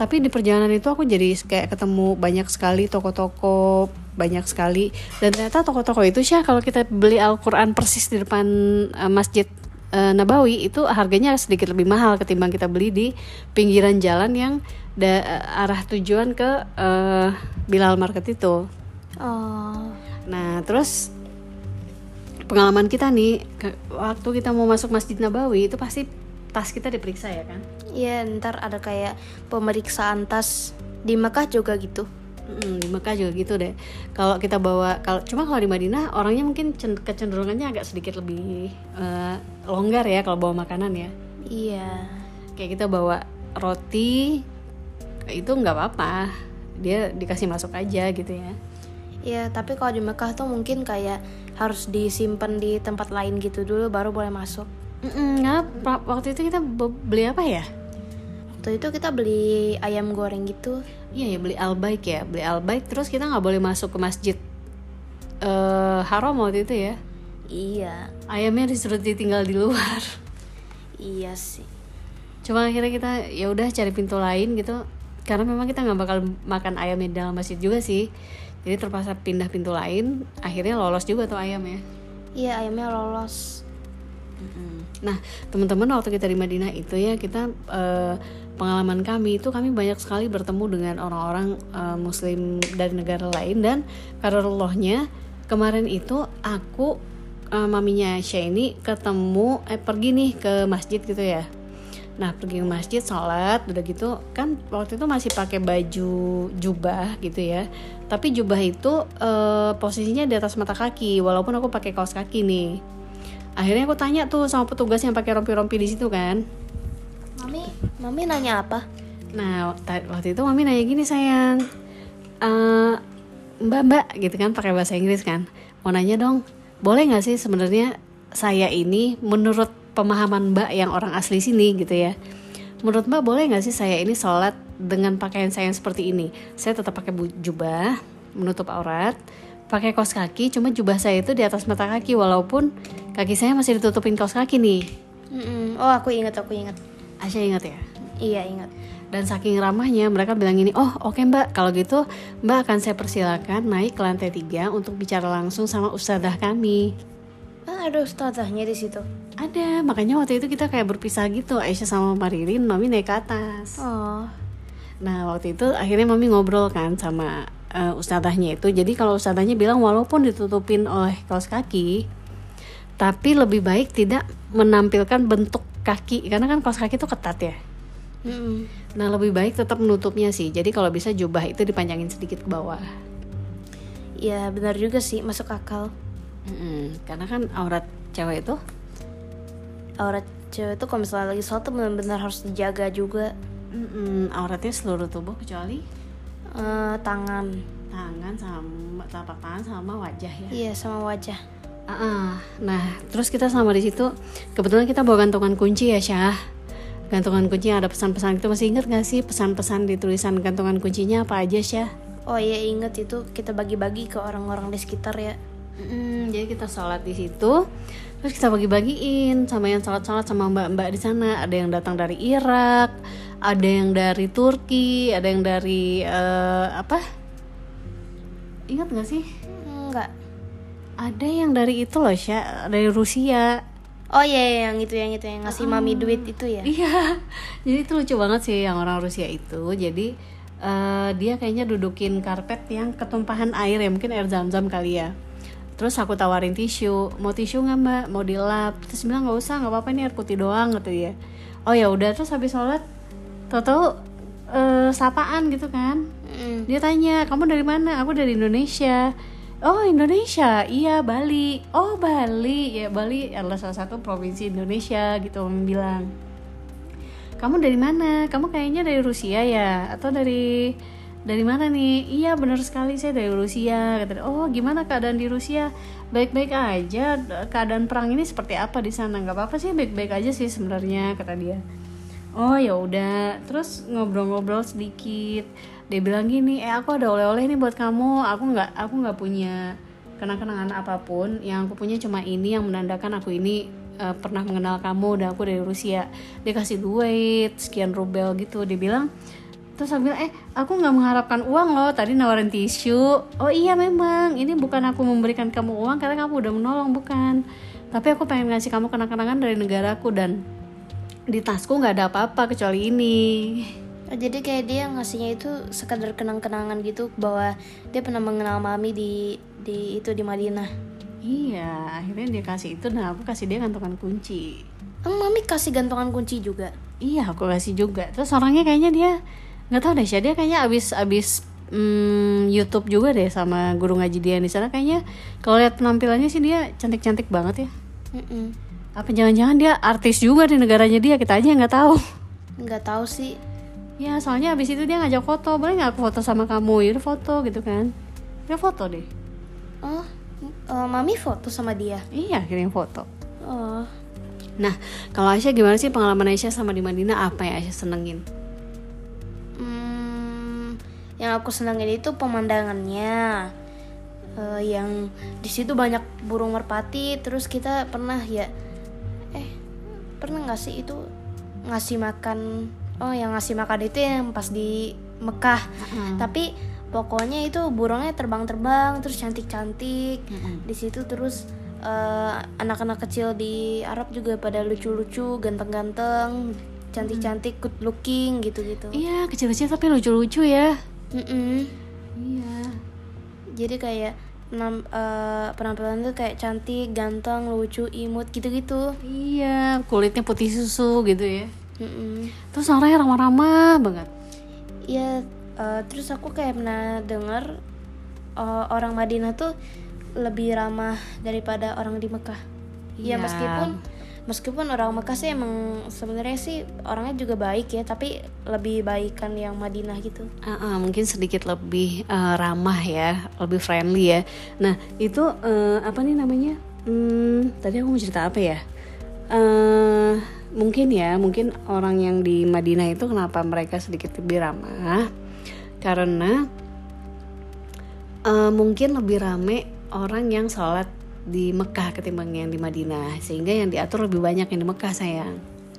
Tapi di perjalanan itu aku jadi kayak ketemu banyak sekali toko-toko, banyak sekali. Dan ternyata toko-toko itu sih kalau kita beli Al-Quran persis di depan eh, masjid eh, Nabawi itu harganya sedikit lebih mahal ketimbang kita beli di pinggiran jalan yang da- arah tujuan ke eh, Bilal Market itu. Oh. Nah, terus pengalaman kita nih waktu kita mau masuk Masjid Nabawi itu pasti tas kita diperiksa ya kan? Iya, ntar ada kayak pemeriksaan tas di Mekah juga gitu. Mm, di Mekah juga gitu deh. Kalau kita bawa, kalau cuma kalau di Madinah orangnya mungkin cen- kecenderungannya agak sedikit lebih eh, longgar ya kalau bawa makanan ya. Iya. Kayak kita bawa roti itu nggak apa-apa, dia dikasih masuk aja gitu ya. Iya, tapi kalau di Mekah tuh mungkin kayak harus disimpan di tempat lain gitu dulu baru boleh masuk. Nggak, pra- waktu itu kita be- beli apa ya? Waktu itu kita beli ayam goreng gitu. Iya ya beli albaik ya, beli albaik terus kita nggak boleh masuk ke masjid eh haram waktu itu ya. Iya. Ayamnya disuruh ditinggal di luar. Iya sih. Cuma akhirnya kita ya udah cari pintu lain gitu. Karena memang kita nggak bakal makan ayam di dalam masjid juga sih. Jadi terpaksa pindah pintu lain. Akhirnya lolos juga tuh ayamnya. Iya, ayamnya lolos. Nah, teman-teman waktu kita di Madinah itu ya kita eh, pengalaman kami itu kami banyak sekali bertemu dengan orang-orang eh, Muslim dari negara lain dan karullahnya kemarin itu aku eh, maminya ini ketemu eh pergi nih ke masjid gitu ya. Nah pergi ke masjid sholat udah gitu kan waktu itu masih pakai baju jubah gitu ya. Tapi jubah itu eh, posisinya di atas mata kaki walaupun aku pakai kaos kaki nih akhirnya aku tanya tuh sama petugas yang pakai rompi-rompi di situ kan. Mami, Mami nanya apa? nah waktu itu mami nanya gini sayang "Eh, mbak mbak gitu kan pakai bahasa Inggris kan. Mau nanya dong boleh nggak sih sebenarnya saya ini menurut pemahaman mbak yang orang asli sini gitu ya. Menurut mbak boleh nggak sih saya ini sholat dengan pakaian saya yang seperti ini? Saya tetap pakai jubah menutup aurat pakai kaos kaki cuma jubah saya itu di atas mata kaki walaupun kaki saya masih ditutupin kaos kaki nih Mm-mm. Oh, aku ingat, aku ingat. Asya ingat ya Iya, ingat. dan saking ramahnya mereka bilang ini oh oke mbak kalau gitu mbak akan saya persilakan naik ke lantai tiga untuk bicara langsung sama ustadzah kami Ah, ada ustazahnya di situ. ada makanya waktu itu kita kayak berpisah gitu Aisyah sama Maririn mami naik ke atas Oh. nah waktu itu akhirnya mami ngobrol kan sama eh, ustadzahnya itu. Jadi kalau ustadzahnya bilang walaupun ditutupin oleh kaos kaki tapi lebih baik tidak menampilkan bentuk kaki. Karena kan kaos kaki itu ketat ya. Mm-mm. nah lebih baik tetap menutupnya sih. Jadi kalau bisa jubah itu dipanjangin sedikit ke bawah. Ya benar juga sih. Masuk akal. Mm-mm, karena kan aurat cewek itu? Aurat cewek itu kalau misalnya lagi sholat tuh benar-benar harus dijaga juga. Mm-mm, auratnya seluruh tubuh kecuali Eh, tangan. Tangan sama telapak tangan sama wajah ya? Iya sama wajah. Ah, ah. nah terus kita sama di situ kebetulan kita bawa gantungan kunci ya Syah. Gantungan kunci ada pesan-pesan. Itu masih inget gak sih pesan-pesan di tulisan gantungan kuncinya apa aja Syah? Oh iya inget itu. Kita bagi-bagi ke orang-orang di sekitar ya. Mm, jadi kita sholat di situ terus kita bagi-bagiin sama yang sholat-sholat sama mbak-mbak di sana. Ada yang datang dari Irak ada yang dari Turki ada yang dari eh, apa ingat gak sih enggak ada yang dari itu loh Syah dari Rusia oh iya iya, yang itu yang itu yang ngasih mami duit itu ya Iya, jadi itu lucu banget sih yang orang Rusia itu. Jadi eh, dia kayaknya dudukin karpet yang ketumpahan air ya, mungkin air zam-zam kali ya. Terus aku tawarin tisu, mau tisu nggak mbak? Mau dilap? Terus bilang nggak usah, nggak apa-apa ini air putih doang gitu ya. Oh ya udah, terus habis sholat, tau-tau eh, sapaan gitu kan? Mm. Dia tanya, kamu dari mana? Aku dari Indonesia. Oh Indonesia, iya Bali. Oh Bali, ya Bali adalah salah satu provinsi Indonesia gitu Om bilang. Kamu dari mana? Kamu kayaknya dari Rusia ya? Atau dari dari mana nih? Iya benar sekali saya dari Rusia. Kata oh gimana keadaan di Rusia? Baik-baik aja. Keadaan perang ini seperti apa di sana? Gak apa-apa sih, baik-baik aja sih sebenarnya kata dia. Oh ya udah, terus ngobrol-ngobrol sedikit. Dia bilang gini, eh aku ada oleh-oleh nih buat kamu. Aku nggak, aku nggak punya kenang-kenangan apa pun. Yang aku punya cuma ini yang menandakan aku ini eh, pernah mengenal kamu dan aku dari Rusia. Dia kasih duit sekian rubel gitu. Dia bilang, terus aku bilang, eh aku nggak mengharapkan uang loh. Tadi nawarin tisu. Oh iya memang, ini bukan aku memberikan kamu uang karena kamu udah menolong bukan. Tapi aku pengen ngasih kamu kenang-kenangan dari negaraku dan di tasku nggak ada apa-apa kecuali ini Oh, jadi kayak dia ngasihnya itu sekadar kenang-kenangan gitu bahwa dia pernah mengenal mami di di itu di Madinah. iya akhirnya dia kasih itu dan aku kasih dia gantungan kunci Emang mami kasih gantungan kunci juga. iya aku kasih juga terus orangnya kayaknya dia nggak tahu deh Syah, dia kayaknya abis abis hmm, YouTube juga deh sama guru ngaji dia di sana kayaknya kalau lihat penampilannya sih dia cantik-cantik banget ya Mm-mm. Apa jangan-jangan dia artis juga di negaranya dia? Kita aja nggak tahu. Nggak tahu sih. ya soalnya abis itu dia ngajak foto. Boleh nggak aku foto sama kamu? Ya udah foto gitu kan. Dia foto deh. Oh, eh, mami foto sama dia. iya kirim foto. Oh, nah kalau Aisyah gimana sih pengalaman Aisyah sama di Madinah? Apa yang Aisyah senengin? Hmm, yang aku senangin itu pemandangannya. Eh, yang di situ banyak burung merpati. Terus kita pernah ya, pernah nggak sih itu ngasih makan? Oh, yang ngasih makan itu yang pas di Mekah. Tapi pokoknya itu burungnya terbang-terbang terus cantik-cantik di situ terus eh, anak-anak kecil di Arab juga pada lucu-lucu ganteng-ganteng cantik-cantik good looking gitu-gitu iya kecil-kecil tapi lucu-lucu ya Mm-mm. iya jadi kayak penam- eh, penampilan tuh kayak cantik ganteng lucu imut gitu-gitu iya kulitnya putih susu gitu ya Mm-mm. terus orangnya ramah-ramah banget Iya, eh, terus aku kayak pernah dengar eh, orang Madinah tuh lebih ramah daripada orang di Mekah. Iya. Ya meskipun meskipun orang Mekah sih emang sebenarnya sih orangnya juga baik ya, tapi lebih baikan yang Madinah gitu. Ah, ah, mungkin sedikit lebih eh, ramah ya lebih friendly ya. Nah itu eh, apa nih namanya? Hmm, tadi aku mau cerita apa ya? Eh mungkin ya mungkin orang yang di Madinah itu kenapa mereka sedikit lebih ramah? Karena eh, mungkin lebih rame orang yang sholat di Mekah ketimbang yang di Madinah. Sehingga yang diatur lebih banyak yang di Mekah sayang.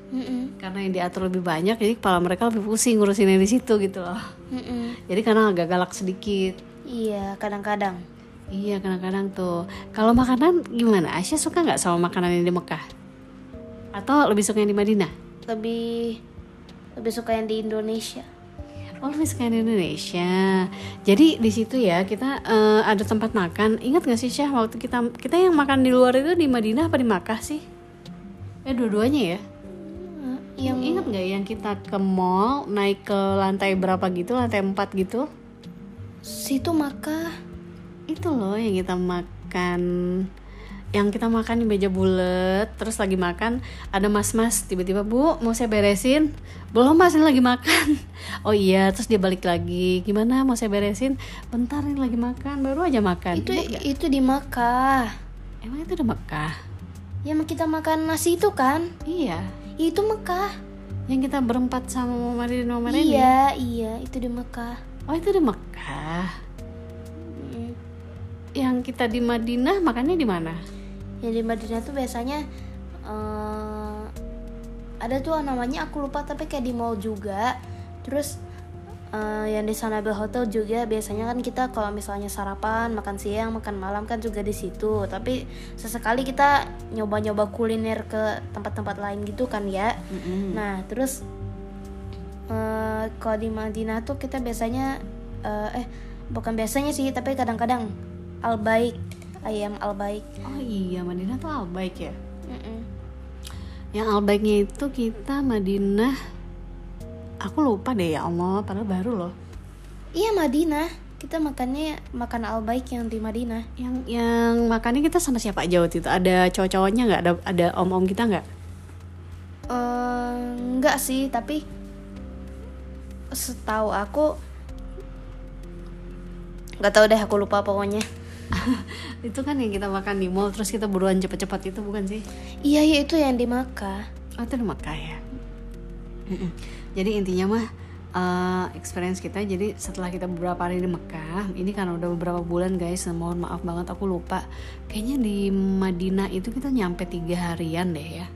Mm-mm, karena yang diatur lebih banyak jadi kepala mereka lebih pusing ngurusin yang di situ gitu loh. Mm-mm. jadi karena agak galak sedikit. Iya, kadang-kadang. iya kadang-kadang tuh. Kalau makanan gimana? Asya suka nggak sama makanan yang di Mekah? Atau lebih suka yang di Madinah? Lebih lebih suka yang di Indonesia. Oh di Indonesia. Jadi di situ ya kita uh, ada tempat makan. Ingat gak sih Syah waktu kita kita yang makan di luar itu di Madinah apa di Makkah sih? Eh dua-duanya ya? Yang ingat nggak yang kita ke mall naik ke lantai berapa gitu, lantai 4 gitu? Situ Makkah. Itu loh yang kita makan yang kita makan di meja bulat terus lagi makan ada mas-mas tiba-tiba bu mau saya beresin? Belum mas ini lagi makan. Oh iya terus dia balik lagi gimana mau saya beresin? Bentar ini lagi makan baru aja makan. Itu itu di Makkah. Emang itu di Mekah ya kita makan nasi itu kan? Iya. Itu Mekah yang kita berempat sama Mama Rini Mama Rini iya iya itu di Mekah oh itu di Mekah hmm. yang kita di Madinah makannya di mana yang di Madinah tuh biasanya uh, ada tuh namanya aku lupa tapi kayak di mall juga. Terus uh, yang di Sanabil Hotel juga biasanya kan kita kalau misalnya sarapan makan siang makan malam kan juga di situ. Tapi sesekali kita nyoba-nyoba kuliner ke tempat-tempat lain gitu kan ya. Mm-hmm. nah terus uh, kalau di Madinah tuh kita biasanya uh, eh bukan biasanya sih tapi kadang-kadang al baik ayam albaik. Oh iya Madinah tuh albaik ya? Mm -mm. yang albaiknya itu kita Madinah aku lupa deh ya Allah padahal baru loh. Iya Madinah. Kita makannya makan albaik yang di Madinah. Yang yang makannya kita sama siapa aja waktu itu? Ada cowok-cowoknya nggak? Ada ada om-om kita nggak? Uh, nggak sih tapi setahu aku nggak tahu deh aku lupa pokoknya itu kan yang kita makan di mall terus kita buruan cepet-cepet itu bukan sih? Iya iya itu yang di Makkah oh itu di Makkah ya jadi intinya mah uh, experience kita jadi setelah kita beberapa hari di Mekah ini kan udah beberapa bulan guys mohon maaf banget aku lupa. Kayaknya di Madinah itu kita nyampe tiga harian deh ya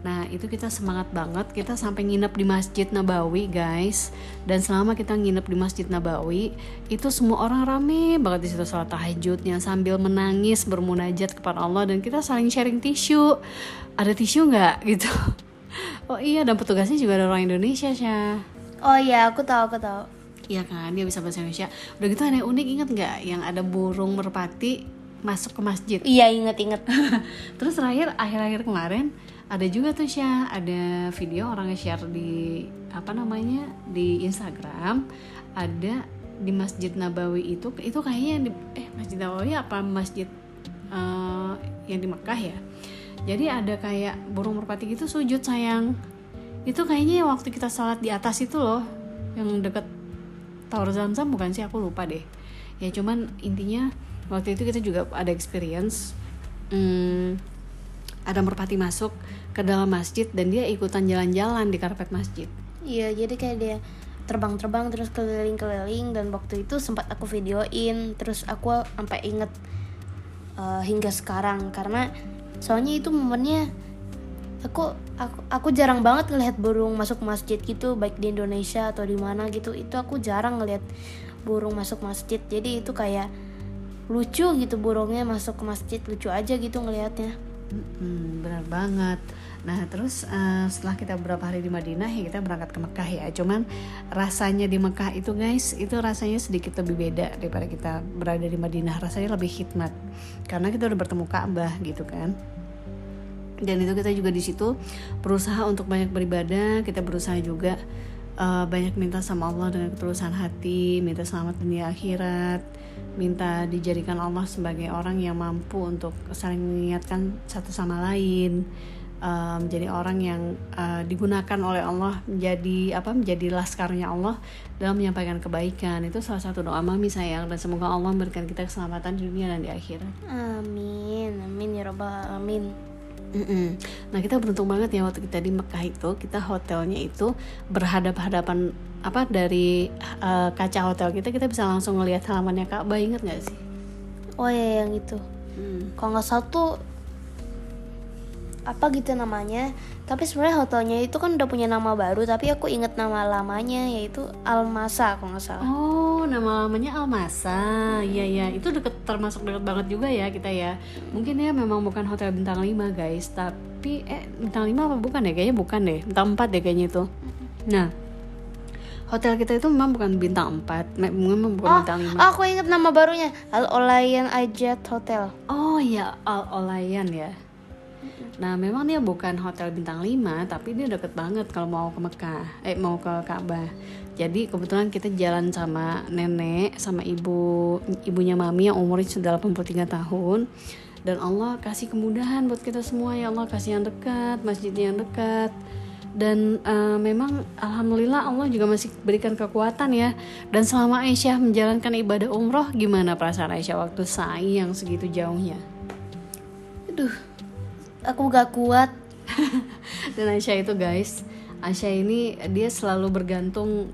Nah itu kita semangat banget. Kita sampai nginep di Masjid Nabawi guys. Dan selama kita nginep di Masjid Nabawi Itu semua orang rame banget di situ. Sholat tahajudnya Sambil menangis bermunajat kepada Allah. Dan kita saling sharing tisu. Ada tisu nggak? Gitu. Oh iya dan petugasnya juga ada orang Indonesia Syah Oh iya aku tahu aku tahu. Iya kan? Dia bisa bahasa Indonesia. Udah gitu yang unik inget nggak? Yang ada burung merpati masuk ke masjid. Iya inget inget Terus terakhir akhir-akhir kemarin ada juga tuh Syah ada video orang nge-share di apa namanya di Instagram. Ada di Masjid Nabawi itu itu kayaknya di eh Masjid Nabawi apa masjid uh, yang di Mekah ya? Jadi ada kayak burung merpati gitu sujud sayang. Itu kayaknya waktu kita sholat di atas itu loh yang deket Tower Zamzam bukan sih? Aku lupa deh. Ya cuman intinya waktu itu kita juga ada experience hmm, ada merpati masuk ke dalam masjid dan dia ikutan jalan-jalan di karpet masjid. Iya jadi kayak dia terbang-terbang terus keliling-keliling dan waktu itu sempat aku videoin terus aku sampai inget uh, hingga sekarang. Karena soalnya itu momennya aku aku aku jarang banget ngelihat burung masuk masjid gitu baik di Indonesia atau di mana gitu. Itu aku jarang ngelihat burung masuk masjid. Jadi itu kayak lucu gitu burungnya masuk ke masjid lucu aja gitu ngelihatnya hmm, benar banget Nah terus uh, setelah kita beberapa hari di Madinah ya kita berangkat ke Mekah ya. Cuman rasanya di Mekah itu guys itu rasanya sedikit lebih beda daripada kita berada di Madinah. Rasanya lebih hikmat karena kita udah bertemu Ka'bah gitu kan. Dan itu kita juga di situ berusaha untuk banyak beribadah. Kita berusaha juga uh, banyak minta sama Allah dengan ketulusan hati, minta selamat dunia akhirat, minta dijadikan Allah sebagai orang yang mampu untuk saling mengingatkan satu sama lain um, menjadi orang yang uh, digunakan oleh Allah menjadi apa menjadi laskarnya Allah dalam menyampaikan kebaikan. Itu salah satu doa mami sayang. Dan semoga Allah memberikan kita keselamatan di dunia dan di akhirat. Amin. Amin ya robbal alamin Mm-mm. Nah kita beruntung banget ya waktu kita di Mekah itu kita hotelnya itu berhadap-hadapan apa dari uh, kaca hotel kita kita bisa langsung ngelihat halamannya Ka'bah inget nggak sih? Oh ya yang itu. Hmm. Kalau nggak salah tuh apa gitu namanya. Tapi sebenarnya hotelnya itu kan udah punya nama baru tapi aku inget nama lamanya yaitu Almasa kalau nggak salah. Oh nama lamanya Almasa. Iya iya. Itu deket termasuk deket banget juga ya kita ya. Mungkin ya memang bukan hotel bintang 5 guys. Tapi eh bintang 5 apa bukan ya? Kayaknya bukan deh. Bintang 4 deh kayaknya itu. Nah hotel kita itu memang bukan bintang 4 memang bukan Oh, bintang 5 aku ingat nama barunya. Al Olayan Ajat Hotel. Oh ya Al Olayan ya. Nah memang dia bukan hotel bintang 5 tapi dia deket banget kalau mau ke Mekah, eh mau ke Ka'bah. Jadi kebetulan kita jalan sama nenek sama ibu ibunya mami yang umurnya sudah 83 tahun. Dan Allah kasih kemudahan buat kita semua ya Allah kasih yang dekat, masjid yang dekat. Dan eh, memang alhamdulillah Allah juga masih berikan kekuatan ya. Dan selama Aisyah menjalankan ibadah umroh gimana perasaan Aisyah waktu sa'i yang segitu jauhnya? Aduh, aku gak kuat. dan Aisyah itu guys Aisyah ini dia selalu bergantung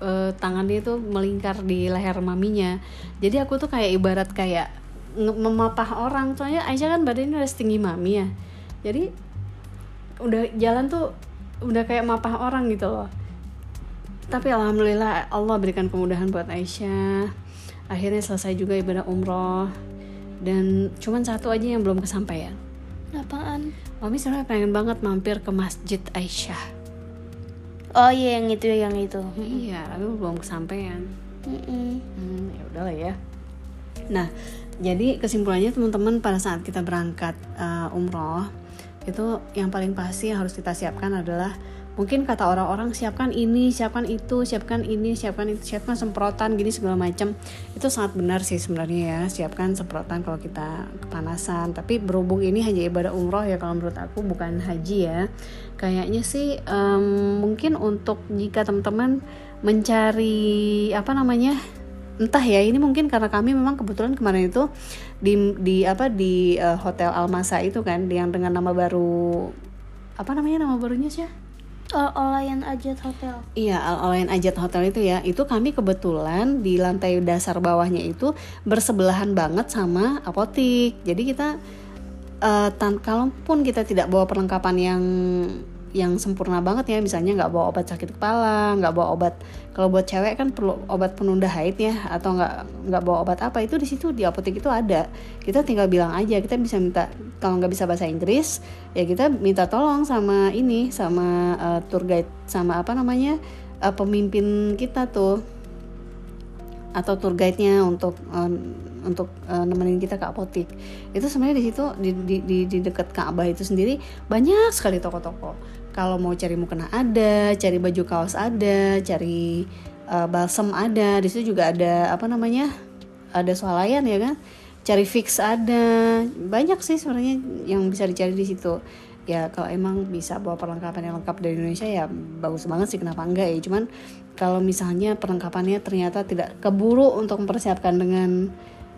eh, tangannya itu melingkar di leher maminya. Jadi aku tuh kayak ibarat kayak memapah orang. Soalnya Aisyah kan badannya udah setinggi mami ya. Jadi udah jalan tuh udah kayak mapah orang gitu loh. Tapi alhamdulillah Allah berikan kemudahan buat Aisyah. Akhirnya selesai juga ibadah umroh. Dan cuman satu aja yang belum kesampaian Apaan? Mami sebenarnya pengen banget mampir ke Masjid Aisyah. Oh iya yang itu yang itu. Iya, tapi belum kesampaian. Mm-mm. Hmm, ya udahlah ya. Nah, jadi kesimpulannya teman-teman pada saat kita berangkat uh, umroh itu yang paling pasti yang harus kita siapkan adalah mungkin kata orang-orang siapkan ini, siapkan itu, siapkan ini, siapkan itu, siapkan semprotan gini segala macam. Itu sangat benar sih sebenarnya ya, siapkan semprotan kalau kita kepanasan. Tapi berhubung ini hanya ibadah umroh ya kalau menurut aku bukan haji ya. Kayaknya sih em, mungkin untuk jika teman-teman mencari apa namanya entah ya ini mungkin karena kami memang kebetulan kemarin itu di di apa di eh, hotel Almasa itu kan yang dengan nama baru apa namanya nama barunya sih Al Olayan Ajat Hotel. Iya, Al Olayan Ajat Hotel itu ya. Itu kami kebetulan di lantai dasar bawahnya itu bersebelahan banget sama apotik. Jadi kita eh tan kalaupun kita tidak bawa perlengkapan yang yang sempurna banget ya, misalnya nggak bawa obat sakit kepala, nggak bawa obat kalau buat cewek kan perlu obat penunda haid ya, atau nggak nggak bawa obat apa itu di situ di apotek itu ada. Kita tinggal bilang aja, kita bisa minta kalau nggak bisa bahasa Inggris ya kita minta tolong sama ini sama eh, tour guide sama apa namanya eh, pemimpin kita tuh atau tour guide-nya untuk em, untuk eh, nemenin kita ke apotik itu sebenarnya di situ di di di, di dekat Ka'bah itu sendiri banyak sekali toko-toko kalau mau cari mukena ada cari baju kaos ada cari eh, balsam ada. Di situ juga ada apa namanya ada swalayan ya kan? Cari fix ada. Banyak sih sebenarnya yang bisa dicari di situ. Ya kalau emang bisa bawa perlengkapan yang lengkap dari Indonesia ya bagus banget sih. Kenapa enggak ya? Cuman kalau misalnya perlengkapannya ternyata tidak keburu untuk mempersiapkan dengan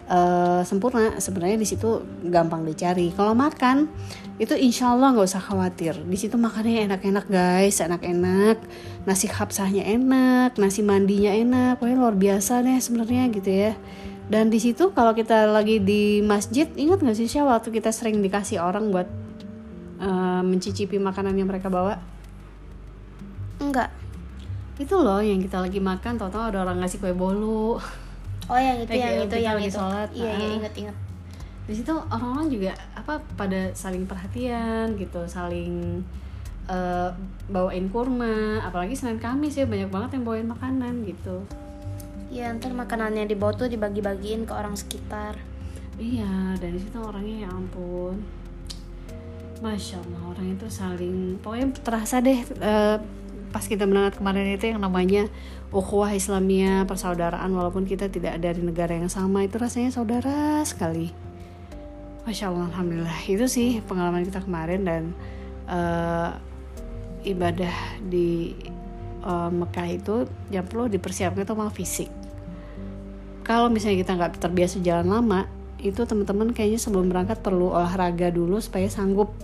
eh, sempurna sebenarnya di situ gampang dicari. Kalau makan itu insya Allah nggak usah khawatir. Di situ makannya enak-enak guys enak-enak. Nasi kapsahnya enak nasi mandinya enak. Pokoknya luar biasa deh sebenarnya gitu ya. Dan di situ kalau kita lagi di masjid ingat nggak sih Syah waktu kita sering dikasih orang buat eh, mencicipi makanan yang mereka bawa? Enggak. itu loh yang kita lagi makan tahu-tahu ada orang ngasih kue bolu Oh yang itu Eh, yang itu yang itu. sholat, Iya iya ah. inget inget. di situ orang-orang juga apa pada saling perhatian gitu saling eh, bawain kurma apalagi Senin Kamis ya banyak banget yang bawain makanan gitu Iya ntar makanannya dibawa tuh dibagi-bagiin ke orang sekitar. iya dari situ orangnya ya ampun masya allah orang itu saling pokoknya terasa deh eh, pas kita berangkat kemarin itu yang namanya ukhuwah Islamia persaudaraan walaupun kita tidak dari negara yang sama itu rasanya saudara sekali. Masya allah alhamdulillah. Itu sih pengalaman kita kemarin dan eh, ibadah di eh, Mekah itu yang perlu dipersiapkan itu memang fisik. Kalau misalnya kita nggak terbiasa jalan lama itu teman-teman kayaknya sebelum berangkat perlu olahraga dulu supaya sanggup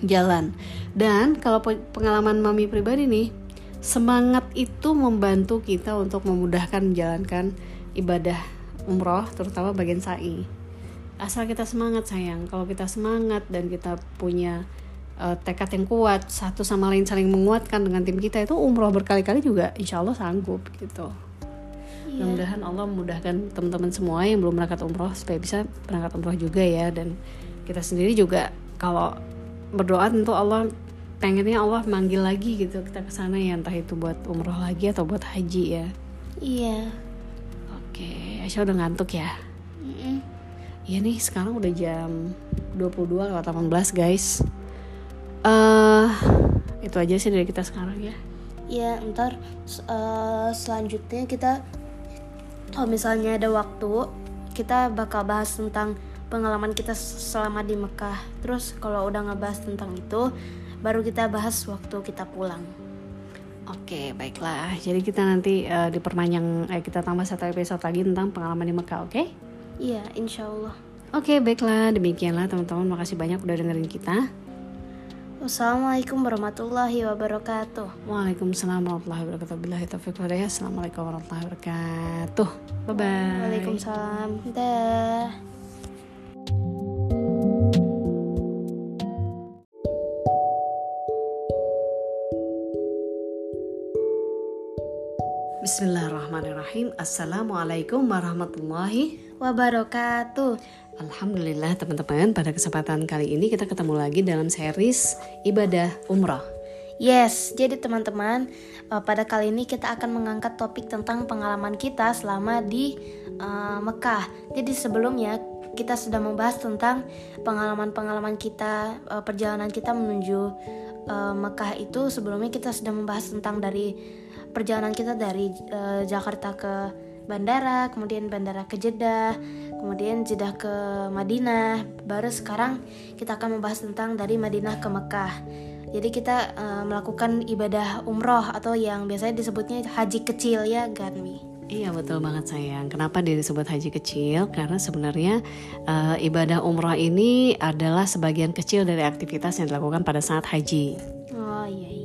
jalan. Dan kalau pe- pengalaman mami pribadi nih semangat itu membantu kita untuk memudahkan menjalankan ibadah umroh terutama bagian sa'i. Asal kita semangat sayang. Kalau kita semangat dan kita punya eh, tekad yang kuat satu sama lain saling menguatkan dengan tim kita itu umroh berkali-kali juga insya Allah sanggup gitu. Mudah-mudahan Allah memudahkan teman-teman semua yang belum berangkat umroh supaya bisa berangkat umroh juga ya. Dan kita sendiri juga kalau berdoa tentu Allah pengennya Allah manggil lagi gitu kita ke sana ya entah itu buat umroh lagi atau buat haji ya. Iya. Oke, Aisyah udah ngantuk ya. Mm-mm. Iya nih sekarang udah jam 22 lewat 18 guys. Eh itu aja sih dari kita sekarang ya. Ya, ntar eh, selanjutnya kita kalau misalnya ada waktu, kita bakal bahas tentang pengalaman kita selama di Mekah. Terus kalau udah ngebahas tentang itu, baru kita bahas waktu kita pulang. Oke, baiklah. Jadi kita nanti eh, diperpanjang eh, kita tambah satu episode lagi tentang pengalaman di Mekah, oke? Iya, insya Allah. Oke, baiklah. Demikianlah teman-teman. Makasih banyak udah dengerin kita. Wassalamualaikum warahmatullahi wabarakatuh. Waalaikumsalam warahmatullahi wabarakatuh. Billahi taufiq. Assalamualaikum warahmatullahi wabarakatuh. Bye bye. Waalaikumsalam. Dah. Bismillahirrahmanirrahim. Assalamualaikum warahmatullahi Wabarakatuh. Alhamdulillah teman-teman pada kesempatan kali ini kita ketemu lagi dalam series ibadah umrah. Yes, jadi teman-teman, eh, pada kali ini kita akan mengangkat topik tentang pengalaman kita selama di eh, Mekah. Jadi sebelumnya kita sudah membahas tentang pengalaman-pengalaman kita, eh, perjalanan kita menuju eh, Mekah itu. Sebelumnya kita sudah membahas tentang dari perjalanan kita dari eh, Jakarta ke bandara, kemudian bandara ke Jeddah, kemudian Jeddah ke Madinah. Baru sekarang kita akan membahas tentang dari Madinah ke Mekah. Jadi kita eh, melakukan ibadah umroh atau yang biasanya disebutnya haji kecil ya Ganwi. Iya betul banget sayang. Kenapa dia disebut haji kecil? Karena sebenarnya eh, ibadah umrah ini adalah sebagian kecil dari aktivitas yang dilakukan pada saat haji. Oh iya iya.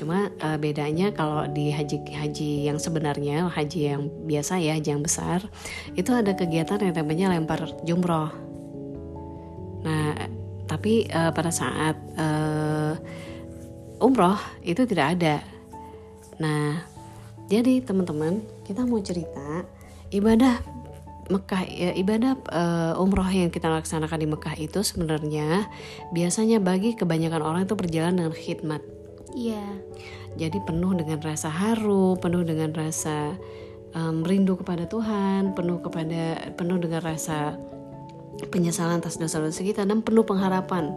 Cuma eh, bedanya kalau di haji haji yang sebenarnya haji yang biasa ya, haji yang besar, itu ada kegiatan yang namanya lempar jumroh. Nah, tapi eh, pada saat eh, umroh itu tidak ada. Nah, jadi teman-teman kita mau cerita ibadah Mekah ya, ibadah eh, umroh yang kita laksanakan di Mekah itu sebenarnya biasanya bagi kebanyakan orang itu berjalan dengan khidmat. Iya. Jadi penuh dengan rasa haru, penuh dengan rasa rindu kepada Tuhan, penuh kepada penuh dengan rasa penyesalan atas dosa-dosa kita dan penuh pengharapan.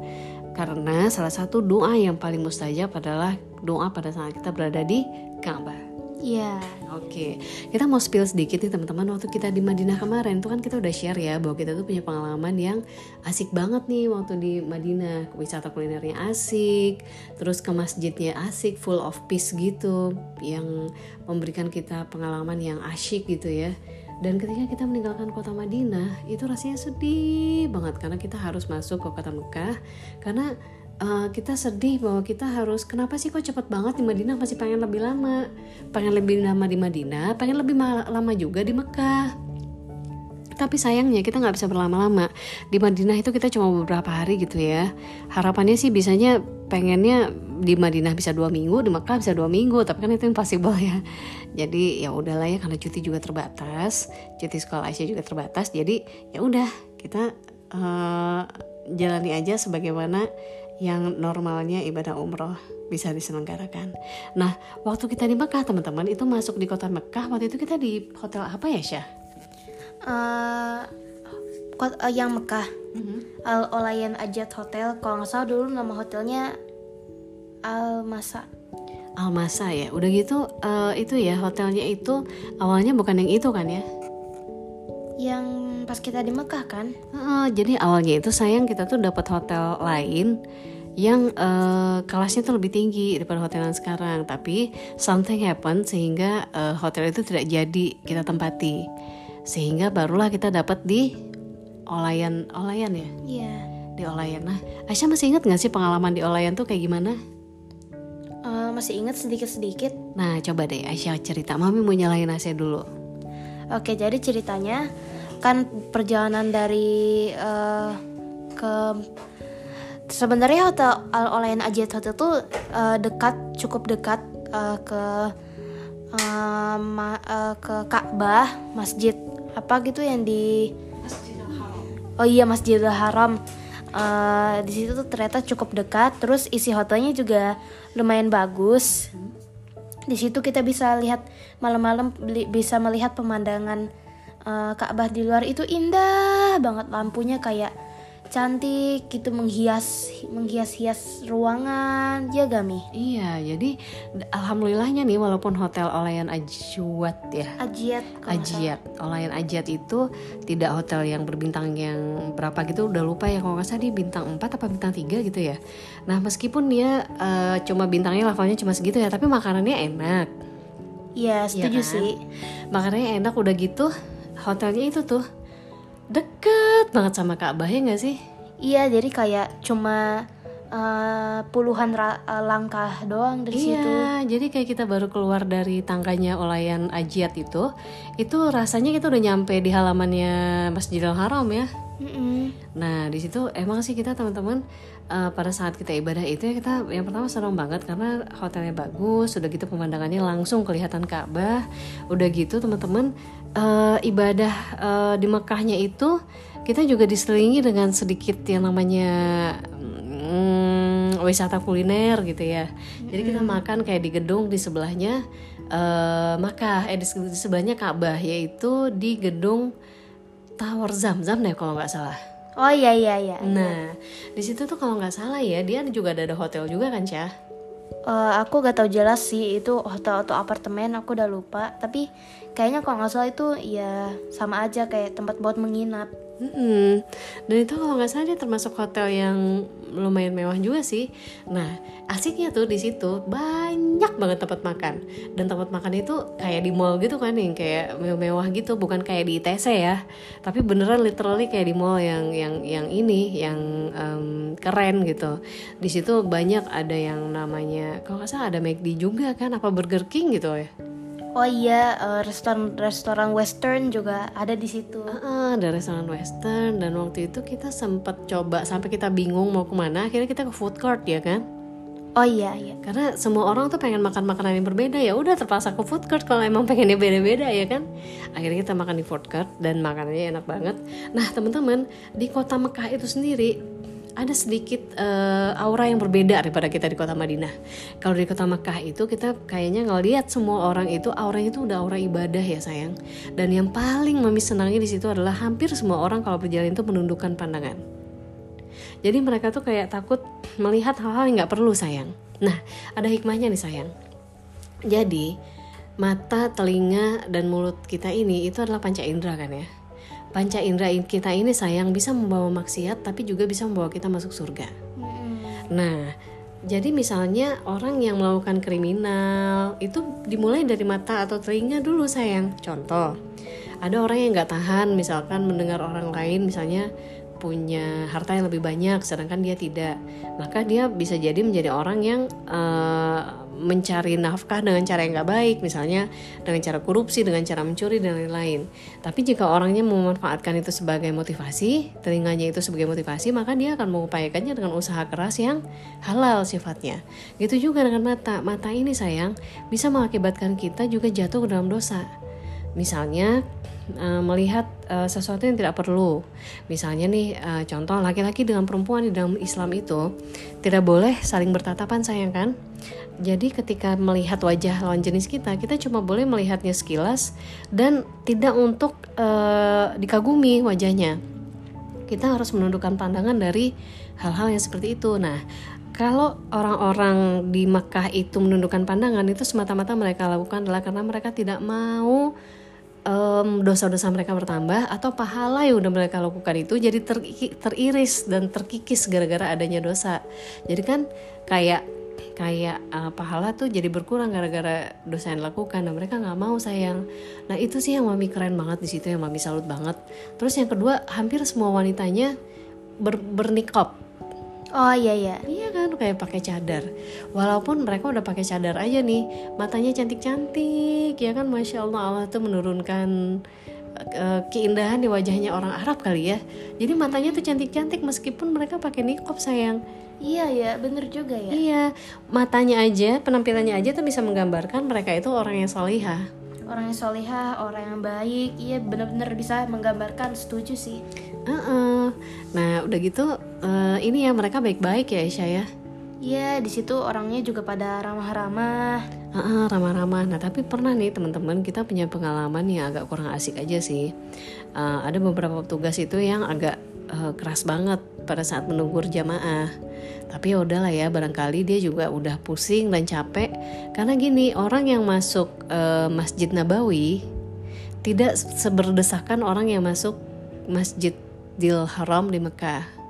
Karena salah satu doa yang paling mustajab adalah doa pada saat kita berada di Ka'bah. Iya. Oke, kita mau spill sedikit nih teman-teman. Waktu kita di Madinah kemarin itu kan kita udah share ya bahwa kita tuh punya pengalaman yang asik banget nih waktu di Madinah. Wisata kulinernya asik, terus ke masjidnya asik, full of peace gitu, yang memberikan kita pengalaman yang asyik gitu ya. Dan ketika kita meninggalkan kota Madinah, itu rasanya sedih banget karena kita harus masuk ke kota Mekah karena uh, kita sedih bahwa kita harus kenapa sih kok cepet banget di Madinah? Masih pengen lebih lama. Pengen lebih lama di Madinah pengen lebih ma- lama juga di Mekah. Tapi sayangnya kita nggak bisa berlama-lama. Di Madinah itu kita cuma beberapa hari gitu ya. Harapannya sih bisanya pengennya di Madinah bisa dua minggu di Mekah bisa dua minggu. Tapi kan itu impossible ya. Jadi ya udahlah ya karena cuti juga terbatas cuti sekolah Aisyah juga terbatas. Jadi ya udah kita eh, jalani aja sebagaimana yang normalnya ibadah umroh bisa diselenggarakan. Nah, waktu kita di Mekah teman-teman itu masuk di kota Mekah waktu itu kita di hotel apa ya Syah? Kot- eh, yang Mekah. Al Olayan Ajat Hotel. Kalau nggak salah dulu nama hotelnya Al Masa. Almasa ya. Udah gitu eh, itu ya hotelnya itu awalnya bukan yang itu kan ya? Yang pas kita di Mekah kan? Heeh, jadi awalnya itu sayang kita tuh dapat hotel lain yang eh, kelasnya tuh lebih tinggi daripada hotel yang sekarang. Tapi something happen sehingga eh, hotel itu tidak jadi kita tempati. Sehingga barulah kita dapat di Olayan Olayan ya Iya. di Olayan. Nah, Aisyah masih ingat nggak sih pengalaman di Olayan tuh kayak gimana? Eh, masih ingat sedikit-sedikit. Nah, coba deh Aisyah cerita. Mami mau nyalain Aisyah dulu. Oke, jadi ceritanya kan perjalanan dari eh, ke sebenarnya hotel Al Olayan Ajat Hotel tuh eh, dekat, cukup dekat eh, ke eh, ma- eh, ke Ka'bah, masjid apa gitu yang di Oh iya Masjidil Haram. uh, di situ tuh ternyata cukup dekat terus isi hotelnya juga lumayan bagus di situ kita bisa lihat malam-malam bisa melihat pemandangan uh, Ka'bah di luar itu indah banget lampunya kayak cantik gitu menghias menghias-hias ruangan ya gami Iya, jadi alhamdulillahnya nih walaupun hotel Olayan Ajuat ya. ajiat. Ajiat, Olayan Ajiat itu tidak hotel yang berbintang yang berapa gitu udah lupa ya kalau nggak salah dia bintang 4 apa bintang 3 gitu ya. Nah meskipun dia eh, cuma bintangnya levelnya cuma segitu ya tapi makanannya enak. Iya setuju kan? sih Makanannya enak udah gitu hotelnya itu tuh deket banget sama Ka'bah ya nggak sih? Iya, jadi kayak cuma eh, puluhan ra- eh, langkah doang dari situ. Iya, jadi kayak kita baru keluar dari tangkanya Olayan Ajiat itu, itu rasanya kita udah nyampe di halamannya Masjidil Haram ya. Mm-mm. Nah di situ emang sih kita teman-teman eh, pada saat kita ibadah itu ya kita yang pertama senang banget karena hotelnya bagus, udah gitu pemandangannya langsung kelihatan Ka'bah, udah gitu teman-teman eh, ibadah eh, di Mekahnya itu kita juga diselingi dengan sedikit yang namanya mm, wisata kuliner gitu ya. Jadi kita makan kayak di gedung di sebelahnya eh Makkah, eh di, di sebelahnya Ka'bah yaitu di gedung Tower Zam-Zam deh kalau nggak salah. Oh iya iya iya. Nah, di situ tuh kalau nggak salah ya, dia juga ada, ada hotel juga kan, Cah? Eh, aku gak tahu jelas sih itu hotel atau apartemen, aku udah lupa. Tapi kayaknya kalau nggak salah itu ya sama aja kayak tempat buat menginap. Mm-mm. Dan itu kalau nggak salah dia termasuk hotel yang lumayan mewah juga sih. Nah, asiknya tuh di situ banyak banget tempat makan. Dan tempat makan itu kayak di mall gitu kan yang kayak mewah gitu, bukan kayak di ITC ya. Tapi beneran literally kayak di mall yang yang yang ini yang em, keren gitu. Di situ banyak ada yang namanya kalau nggak salah ada McD juga kan apa Burger King gitu ya. Oh iya, eh, restoran restoran western juga ada di situ. Heeh, ada restoran western dan waktu itu kita sempat coba sampai kita bingung mau ke mana akhirnya kita ke food court ya kan Oh iya iya. karena semua orang tuh pengen makan makanan yang berbeda ya udah terpaksa ke food court kalau emang pengennya beda-beda ya kan akhirnya kita makan di food court dan makanannya enak banget nah teman-teman di kota Mekah itu sendiri ada sedikit eh, aura yang berbeda daripada kita di kota Madinah. Kalau di kota Mekah itu kita kayaknya ngelihat semua orang itu auranya itu udah aura ibadah ya sayang. Dan yang paling mami senangi di situ adalah hampir semua orang kalau berjalan itu menundukkan pandangan. Jadi mereka tuh kayak takut melihat hal-hal yang nggak perlu sayang. Nah, ada hikmahnya nih sayang. Jadi mata, telinga, dan mulut kita ini itu adalah panca indera kan ya. Panca indera kita ini sayang bisa membawa maksiat tapi juga bisa membawa kita masuk surga. Nah, jadi misalnya orang yang melakukan kriminal itu dimulai dari mata atau telinga dulu sayang. Contoh, ada orang yang nggak tahan misalkan mendengar orang lain misalnya punya harta yang lebih banyak sedangkan dia tidak. Maka dia bisa jadi menjadi orang yang eh, mencari nafkah dengan cara yang nggak baik misalnya dengan cara korupsi dengan cara mencuri dan lain-lain. Tapi jika orangnya memanfaatkan itu sebagai motivasi telinganya itu sebagai motivasi maka dia akan mengupayakannya dengan usaha keras yang halal sifatnya. Gitu juga dengan mata. Mata ini sayang bisa mengakibatkan kita juga jatuh ke dalam dosa. Misalnya eh, melihat eh, sesuatu yang tidak perlu. Misalnya nih eh, contoh laki-laki dengan perempuan di dalam Islam itu tidak boleh saling bertatapan sayang kan? Jadi ketika melihat wajah lawan jenis kita, kita cuma boleh melihatnya sekilas dan tidak untuk eh, dikagumi wajahnya. Kita harus menundukkan pandangan dari hal-hal yang seperti itu. Nah, kalau orang-orang di Makkah itu menundukkan pandangan itu semata-mata mereka lakukan adalah karena mereka tidak mau em, dosa-dosa mereka bertambah atau pahala yang udah mereka lakukan itu jadi ter- teriris dan terkikis gara-gara adanya dosa. Jadi kan kayak kayak eh, pahala tuh jadi berkurang gara-gara dosa yang dilakukan dan mereka nggak mau sayang. Nah itu sih yang mami keren banget di situ yang mami salut banget. Terus yang kedua hampir semua wanitanya ber bernikop Oh iya iya. Iya kan kayak pakai cadar. Walaupun mereka udah pakai cadar aja nih, matanya cantik-cantik ya kan masya Allah Allah tuh menurunkan eh, keindahan di wajahnya orang Arab kali ya. Jadi matanya tuh cantik-cantik meskipun mereka pakai niqab sayang. Iya ya, bener juga ya. Iya, matanya aja, penampilannya aja tuh bisa menggambarkan mereka itu orang yang solihah. Orang yang solihah, orang yang baik, iya bener-bener bisa menggambarkan. Setuju sih. Heeh. Nah udah gitu eh, ini ya mereka baik-baik ya Aisyah ya. Iya, di situ orangnya juga pada ramah-ramah. Ah, ah, ramah-ramah. Nah tapi pernah nih teman-teman kita punya pengalaman yang agak kurang asik aja sih. Eh, ada beberapa petugas itu yang agak eh, keras banget pada saat menegur jamaah. Tapi ya udahlah ya, barangkali dia juga udah pusing dan capek. Karena gini, orang yang masuk eh, Masjid Nabawi tidak seberdesakan orang yang masuk Masjidil Haram di Mekah.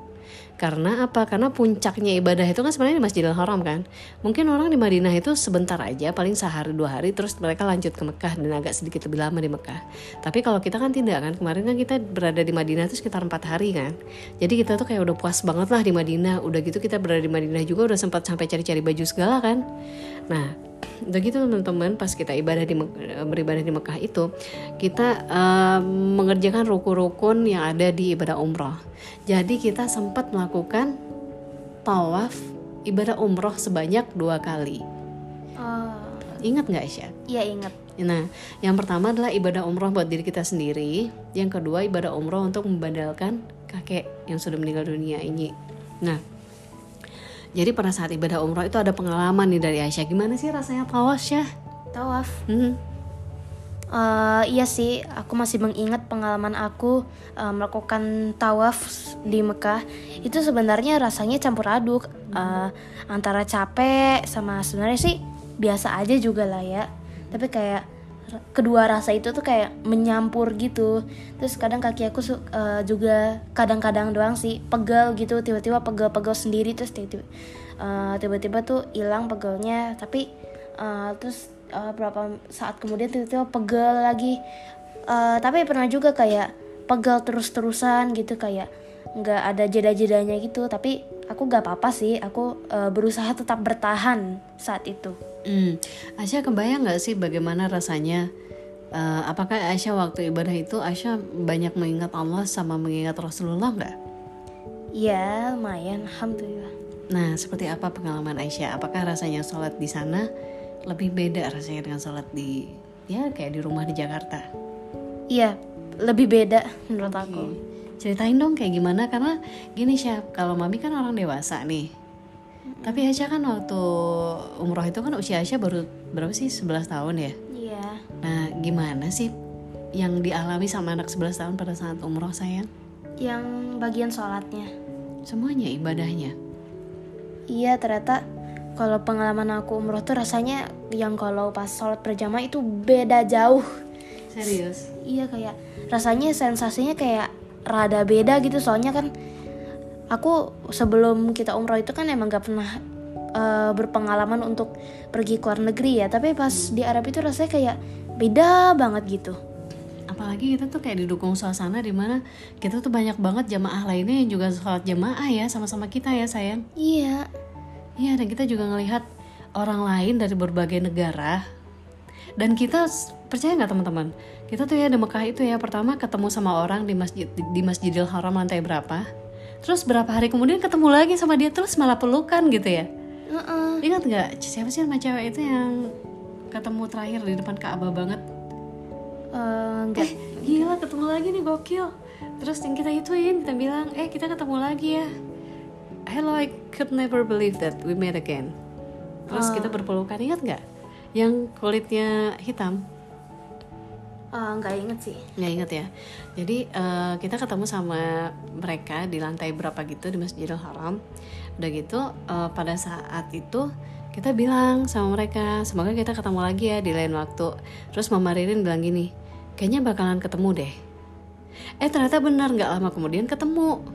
Karena apa? Karena puncaknya ibadah itu kan sebenarnya di Masjidil Haram kan. Mungkin orang di Madinah itu sebentar aja, paling sehari dua hari, terus mereka lanjut ke Mekah dan agak sedikit lebih lama di Mekah. Tapi kalau kita kan tidak kan. Kemarin kan kita berada di Madinah itu sekitar empat hari kan. Jadi kita tuh kayak udah puas banget lah di Madinah. Udah gitu kita berada di Madinah juga udah sempat sampai cari-cari baju segala kan. Nah, udah gitu teman-teman pas kita ibadah di Mek- beribadah di Mekah itu kita eh, mengerjakan rukun-rukun yang ada di ibadah umroh. Jadi kita sempat melakukan tawaf ibadah umroh sebanyak dua kali. Oh, Ingat nggak Aisyah? iya inget. Nah, yang pertama adalah ibadah umroh buat diri kita sendiri. Yang kedua ibadah umroh untuk membadalkan kakek yang sudah meninggal dunia ini. Nah, jadi pada saat ibadah umroh itu ada pengalaman nih dari Aisyah. Gimana sih rasanya tawaf Syah? Tawaf. Hmm. Eh, iya sih, aku masih mengingat pengalaman aku eh, melakukan tawaf di Mekah. Itu sebenarnya rasanya campur aduk eh, antara capek sama sebenarnya sih biasa aja juga lah ya. Tapi kayak kedua rasa itu tuh kayak menyampur gitu. Terus kadang kaki aku eh, juga kadang-kadang doang sih pegel gitu, tiba-tiba pegel-pegel sendiri terus tiba-tiba tiba-tiba tuh hilang pegelnya. Tapi eh, terus eh, berapa saat kemudian tiba-tiba pegel lagi Eh, tapi pernah juga kayak pegel terus-terusan gitu kayak nggak ada jeda-jedanya gitu tapi aku gak apa-apa sih aku eh, berusaha tetap bertahan saat itu Hmm. Aisyah kebayang nggak sih bagaimana rasanya? Eh, apakah Aisyah waktu ibadah itu Aisyah banyak mengingat Allah sama mengingat Rasulullah nggak? ya lumayan alhamdulillah Nah, seperti apa pengalaman Aisyah? Apakah rasanya sholat di sana lebih beda rasanya dengan sholat di ya kayak di rumah di Jakarta? iya lebih beda menurut aku Ceritain dong kayak gimana karena gini Syah, kalau Mami kan orang dewasa nih. Tapi Aisyah kan waktu umroh itu kan usia Aisyah baru berapa sih? 11 tahun ya. iya Nah, gimana sih yang dialami sama anak 11 tahun pada saat umroh sayang? yang bagian sholatnya Semuanya ibadahnya. iya ternyata kalau pengalaman aku umroh tuh rasanya yang kalau pas sholat berjamaah itu beda jauh. Serius? Iya kayak rasanya sensasinya kayak rada beda gitu. Soalnya kan aku sebelum kita umroh itu kan emang gak pernah eh, berpengalaman untuk pergi ke luar negeri ya. Tapi pas di Arab itu rasanya kayak beda banget gitu. Apalagi kita tuh kayak didukung suasana di mana kita tuh banyak banget jamaah lainnya yang juga sholat jamaah ya sama-sama kita ya sayang. iya Iya dan kita juga ngelihat orang lain dari berbagai negara. Dan kita percaya nggak teman-teman? Kita tuh ya di Mekah itu ya pertama ketemu sama orang di masjid di Masjidil Haram lantai berapa. Terus berapa hari kemudian ketemu lagi sama dia terus malah pelukan gitu ya. Heeh. ingat nggak? Siapa sih nama cewek itu yang ketemu terakhir di depan Ka'bah banget? Eh, enggak gila ketemu lagi nih gokil. Terus yang kita ituin kita bilang eh kita ketemu lagi ya hello I could never believe that we met again. Terus kita berpelukan ingat nggak? Yang kulitnya hitam. Eh, nggak inget sih. Nggak inget ya. Jadi eh, kita ketemu sama mereka di lantai berapa gitu di Masjidil Haram. Udah gitu eh, pada saat itu kita bilang sama mereka semoga kita ketemu lagi ya di lain waktu. Terus Mama Ririn bilang gini kayaknya bakalan ketemu deh. Eh ternyata benar nggak lama kemudian ketemu.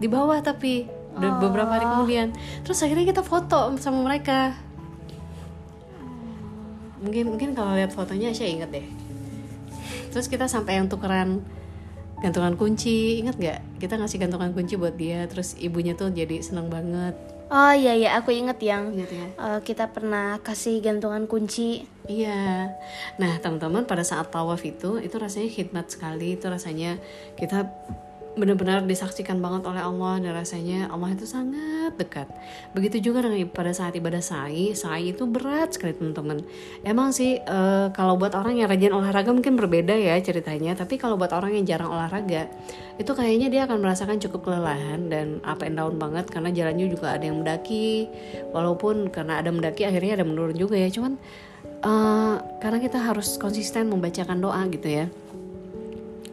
Di bawah tapi udah beberapa hari kemudian. Terus akhirnya kita foto sama mereka. Mungkin mungkin kalau lihat fotonya saya inget deh. Terus kita sampai yang tukeran gantungan kunci. Ingat nggak? Kita ngasih gantungan kunci buat dia terus ibunya tuh jadi seneng banget. Oh iya iya. Aku inget yang ingat ya? eh, kita pernah kasih gantungan kunci. Iya. Nah teman-teman pada saat tawaf itu itu rasanya khidmat sekali. Itu rasanya kita benar-benar disaksikan banget oleh Allah dan rasanya Allah itu sangat dekat. Begitu juga dengan pada saat ibadah sa'i, sa'i itu berat sekali teman-teman. Emang sih e, kalau buat orang yang rajin olahraga mungkin berbeda ya ceritanya, tapi kalau buat orang yang jarang olahraga itu kayaknya dia akan merasakan cukup kelelahan dan up and down banget karena jalannya juga ada yang mendaki, walaupun karena ada mendaki akhirnya ada menurun juga ya, cuman e, karena kita harus konsisten membacakan doa gitu ya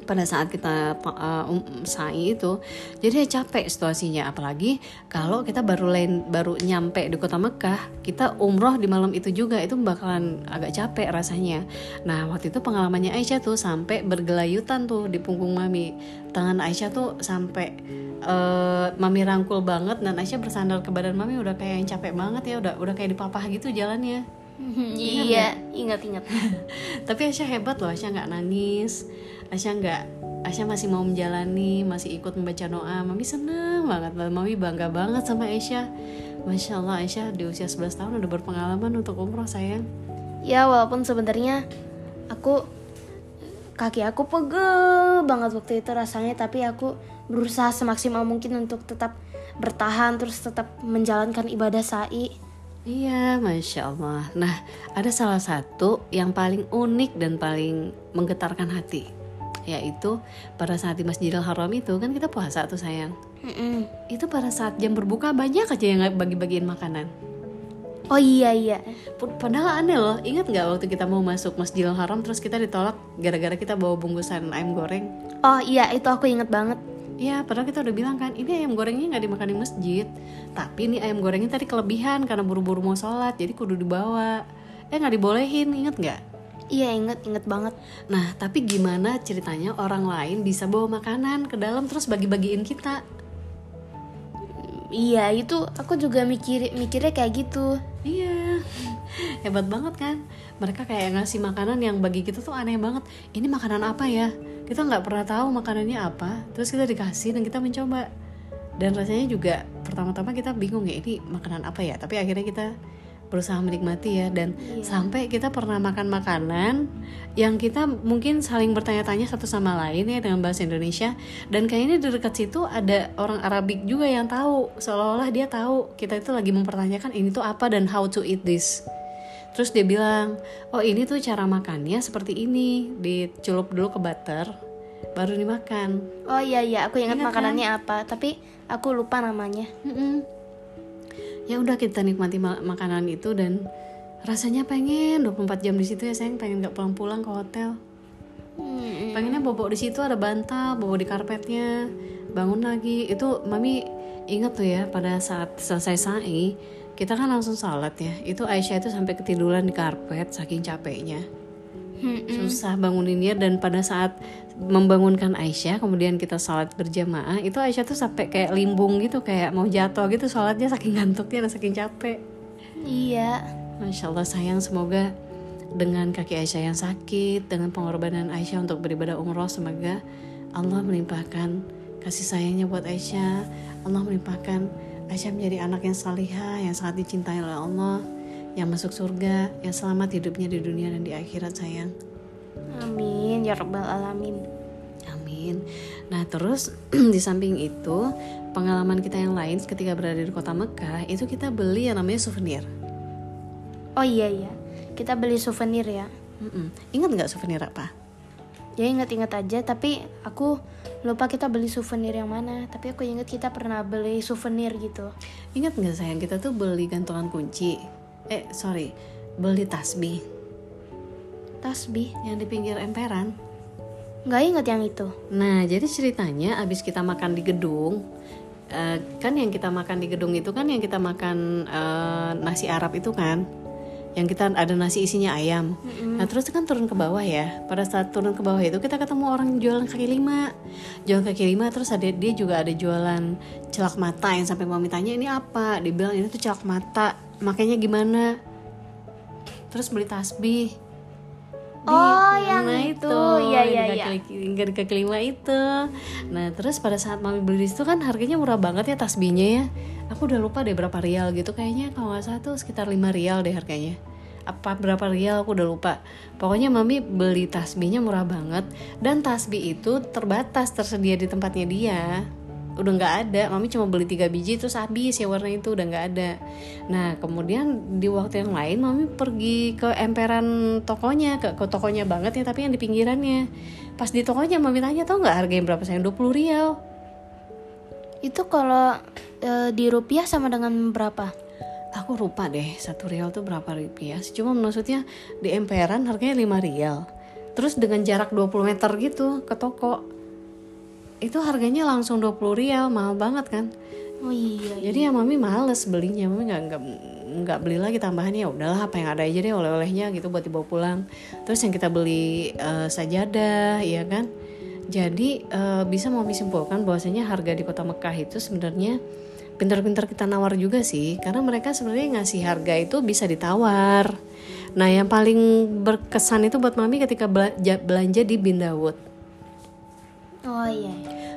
pada saat kita uh, um, sa'i itu jadi capek situasinya. Apalagi kalau kita baru lain baru nyampe di kota Mekah kita umroh di malam itu juga itu bakalan agak capek rasanya. Nah waktu itu pengalamannya Aisyah tuh sampai bergelayutan tuh di punggung mami. Tangan Aisyah tuh sampai uh, mami rangkul banget dan Aisyah bersandar ke badan mami udah kayak yang capek banget ya udah udah kayak dipapah gitu jalannya. Iya ingat-ingat tapi Aisyah hebat loh Aisyah nggak nangis Asya nggak Asya masih mau menjalani masih ikut membaca doa. Mami seneng banget Mami bangga banget sama Aisyah. Masya Allah Aisyah di usia 11 tahun udah berpengalaman untuk umroh sayang. Ya walaupun sebenarnya aku kaki aku pegel banget waktu itu rasanya tapi aku berusaha semaksimal mungkin untuk tetap bertahan terus tetap menjalankan ibadah sa'i. Iya, masya Allah. Nah, ada salah satu yang paling unik dan paling menggetarkan hati yaitu pada saat di Masjidil Haram itu kan kita puasa tuh sayang mm itu pada saat jam berbuka banyak aja yang bagi-bagiin makanan Oh iya iya. Padahal aneh loh. Ingat nggak waktu kita mau masuk Masjidil Haram terus kita ditolak gara-gara kita bawa bungkusan ayam goreng? Oh iya itu aku inget banget. Iya, padahal kita udah bilang kan, ini ayam gorengnya nggak dimakan di masjid. Tapi ini ayam gorengnya tadi kelebihan karena buru-buru mau sholat, jadi kudu dibawa. Eh nggak dibolehin, inget nggak? Iya inget inget banget. Nah tapi gimana ceritanya orang lain bisa bawa makanan ke dalam terus bagi-bagiin kita? Iya itu aku juga mikir mikirnya kayak gitu. Iya hebat banget kan. Mereka kayak ngasih makanan yang bagi kita tuh aneh banget. Ini makanan apa ya? Kita nggak pernah tahu makanannya apa. Terus kita dikasih dan kita mencoba. Dan rasanya juga pertama-tama kita bingung ya ini makanan apa ya. Tapi akhirnya kita berusaha menikmati ya. Dan iya. sampai kita pernah makan makanan yang kita mungkin saling bertanya-tanya satu sama lain ya dengan bahasa Indonesia. Dan kayaknya di dekat situ ada orang Arabik juga yang tahu. Seolah-olah dia tahu kita itu lagi mempertanyakan ini tuh apa dan how to eat this. Terus dia bilang oh ini tuh cara makannya seperti ini. Dicelup dulu ke butter baru dimakan. Oh iya iya. Aku ingat, ingat makanannya kan? apa tapi aku lupa namanya. Mm -mm ya udah kita nikmati makanan itu dan rasanya pengen 24 jam di situ ya sayang pengen nggak pulang-pulang ke hotel. Hmm. pengennya bobok di situ ada bantal bobok di karpetnya bangun lagi. Itu mami inget tuh ya pada saat selesai sa'i kita kan langsung salat ya. Itu Aisyah itu sampai ketiduran di karpet saking capeknya. Hmm, susah banguninnya dan pada saat membangunkan Aisyah kemudian kita sholat berjamaah itu Aisyah tuh sampai kayak limbung gitu kayak mau jatuh gitu sholatnya saking ngantuknya dan saking capek. Iya. Masya Allah sayang semoga dengan kaki Aisyah yang sakit dengan pengorbanan Aisyah untuk beribadah umroh semoga Allah melimpahkan kasih sayangnya buat Aisyah. Allah melimpahkan Aisyah menjadi anak yang salihah yang sangat dicintai oleh Allah yang masuk surga yang selamat hidupnya di dunia dan di akhirat sayang Amin ya rabbal alamin. Amin. Nah terus di samping itu pengalaman kita yang lain ketika berada di kota Mekah itu kita beli yang namanya souvenir. Oh iya iya, kita beli souvenir ya. Mm-mm. Ingat nggak souvenir apa? Ya ingat-ingat aja, tapi aku lupa kita beli souvenir yang mana. Tapi aku ingat kita pernah beli souvenir gitu. Ingat nggak sayang kita tuh beli gantungan kunci? Eh sorry, beli tasbih tasbih yang di pinggir emperan nggak inget yang itu nah jadi ceritanya abis kita makan di gedung uh, kan yang kita makan di gedung itu kan yang kita makan uh, nasi Arab itu kan yang kita ada nasi isinya ayam. Mm-hmm. Nah terus kan turun ke bawah ya. Pada saat turun ke bawah itu kita ketemu orang jualan kaki lima, jualan kaki lima. Terus ada dia juga ada jualan celak mata yang sampai mau tanya ini apa. Dia bilang ini tuh celak mata. Makanya gimana? Terus beli tasbih oh yang itu, itu. ya ya ya di kaki lima itu. Nah terus pada saat mami beli di situ kan harganya murah banget ya tasbihnya ya. Aku udah lupa deh berapa rial gitu. Kayaknya kalau nggak salah tuh sekitar 5 rial deh harganya. Apa berapa rial aku udah lupa. Pokoknya mami beli tasbihnya murah banget. Dan tasbih itu terbatas tersedia di tempatnya dia udah nggak ada. Mami cuma beli tiga biji terus habis ya warna itu udah nggak ada. Nah kemudian di waktu yang lain mami pergi ke emperan tokonya ke, ke tokonya banget ya tapi yang di pinggirannya. Pas di tokonya mami tanya tau nggak harganya berapa? Sayang 20 rial. Itu kalau e, di rupiah sama dengan berapa? Aku lupa deh satu rial tuh berapa rupiah cuma maksudnya di emperan harganya 5 rial. Terus dengan jarak 20 meter gitu ke toko itu harganya langsung 20 rial mahal banget kan? Oh iya, jadi ya mami males belinya. Mami nggak nggak nggak beli lagi tambahannya ya udahlah apa yang ada aja deh oleh-olehnya gitu buat dibawa pulang. Terus yang kita beli uh, sajadah ya kan? Jadi uh, bisa mami simpulkan bahwasanya harga di kota Mekah itu sebenarnya pintar-pintar kita nawar juga sih. Karena mereka sebenarnya ngasih harga itu bisa ditawar. Nah yang paling berkesan itu buat mami ketika belanja di Bindawut Oh iya.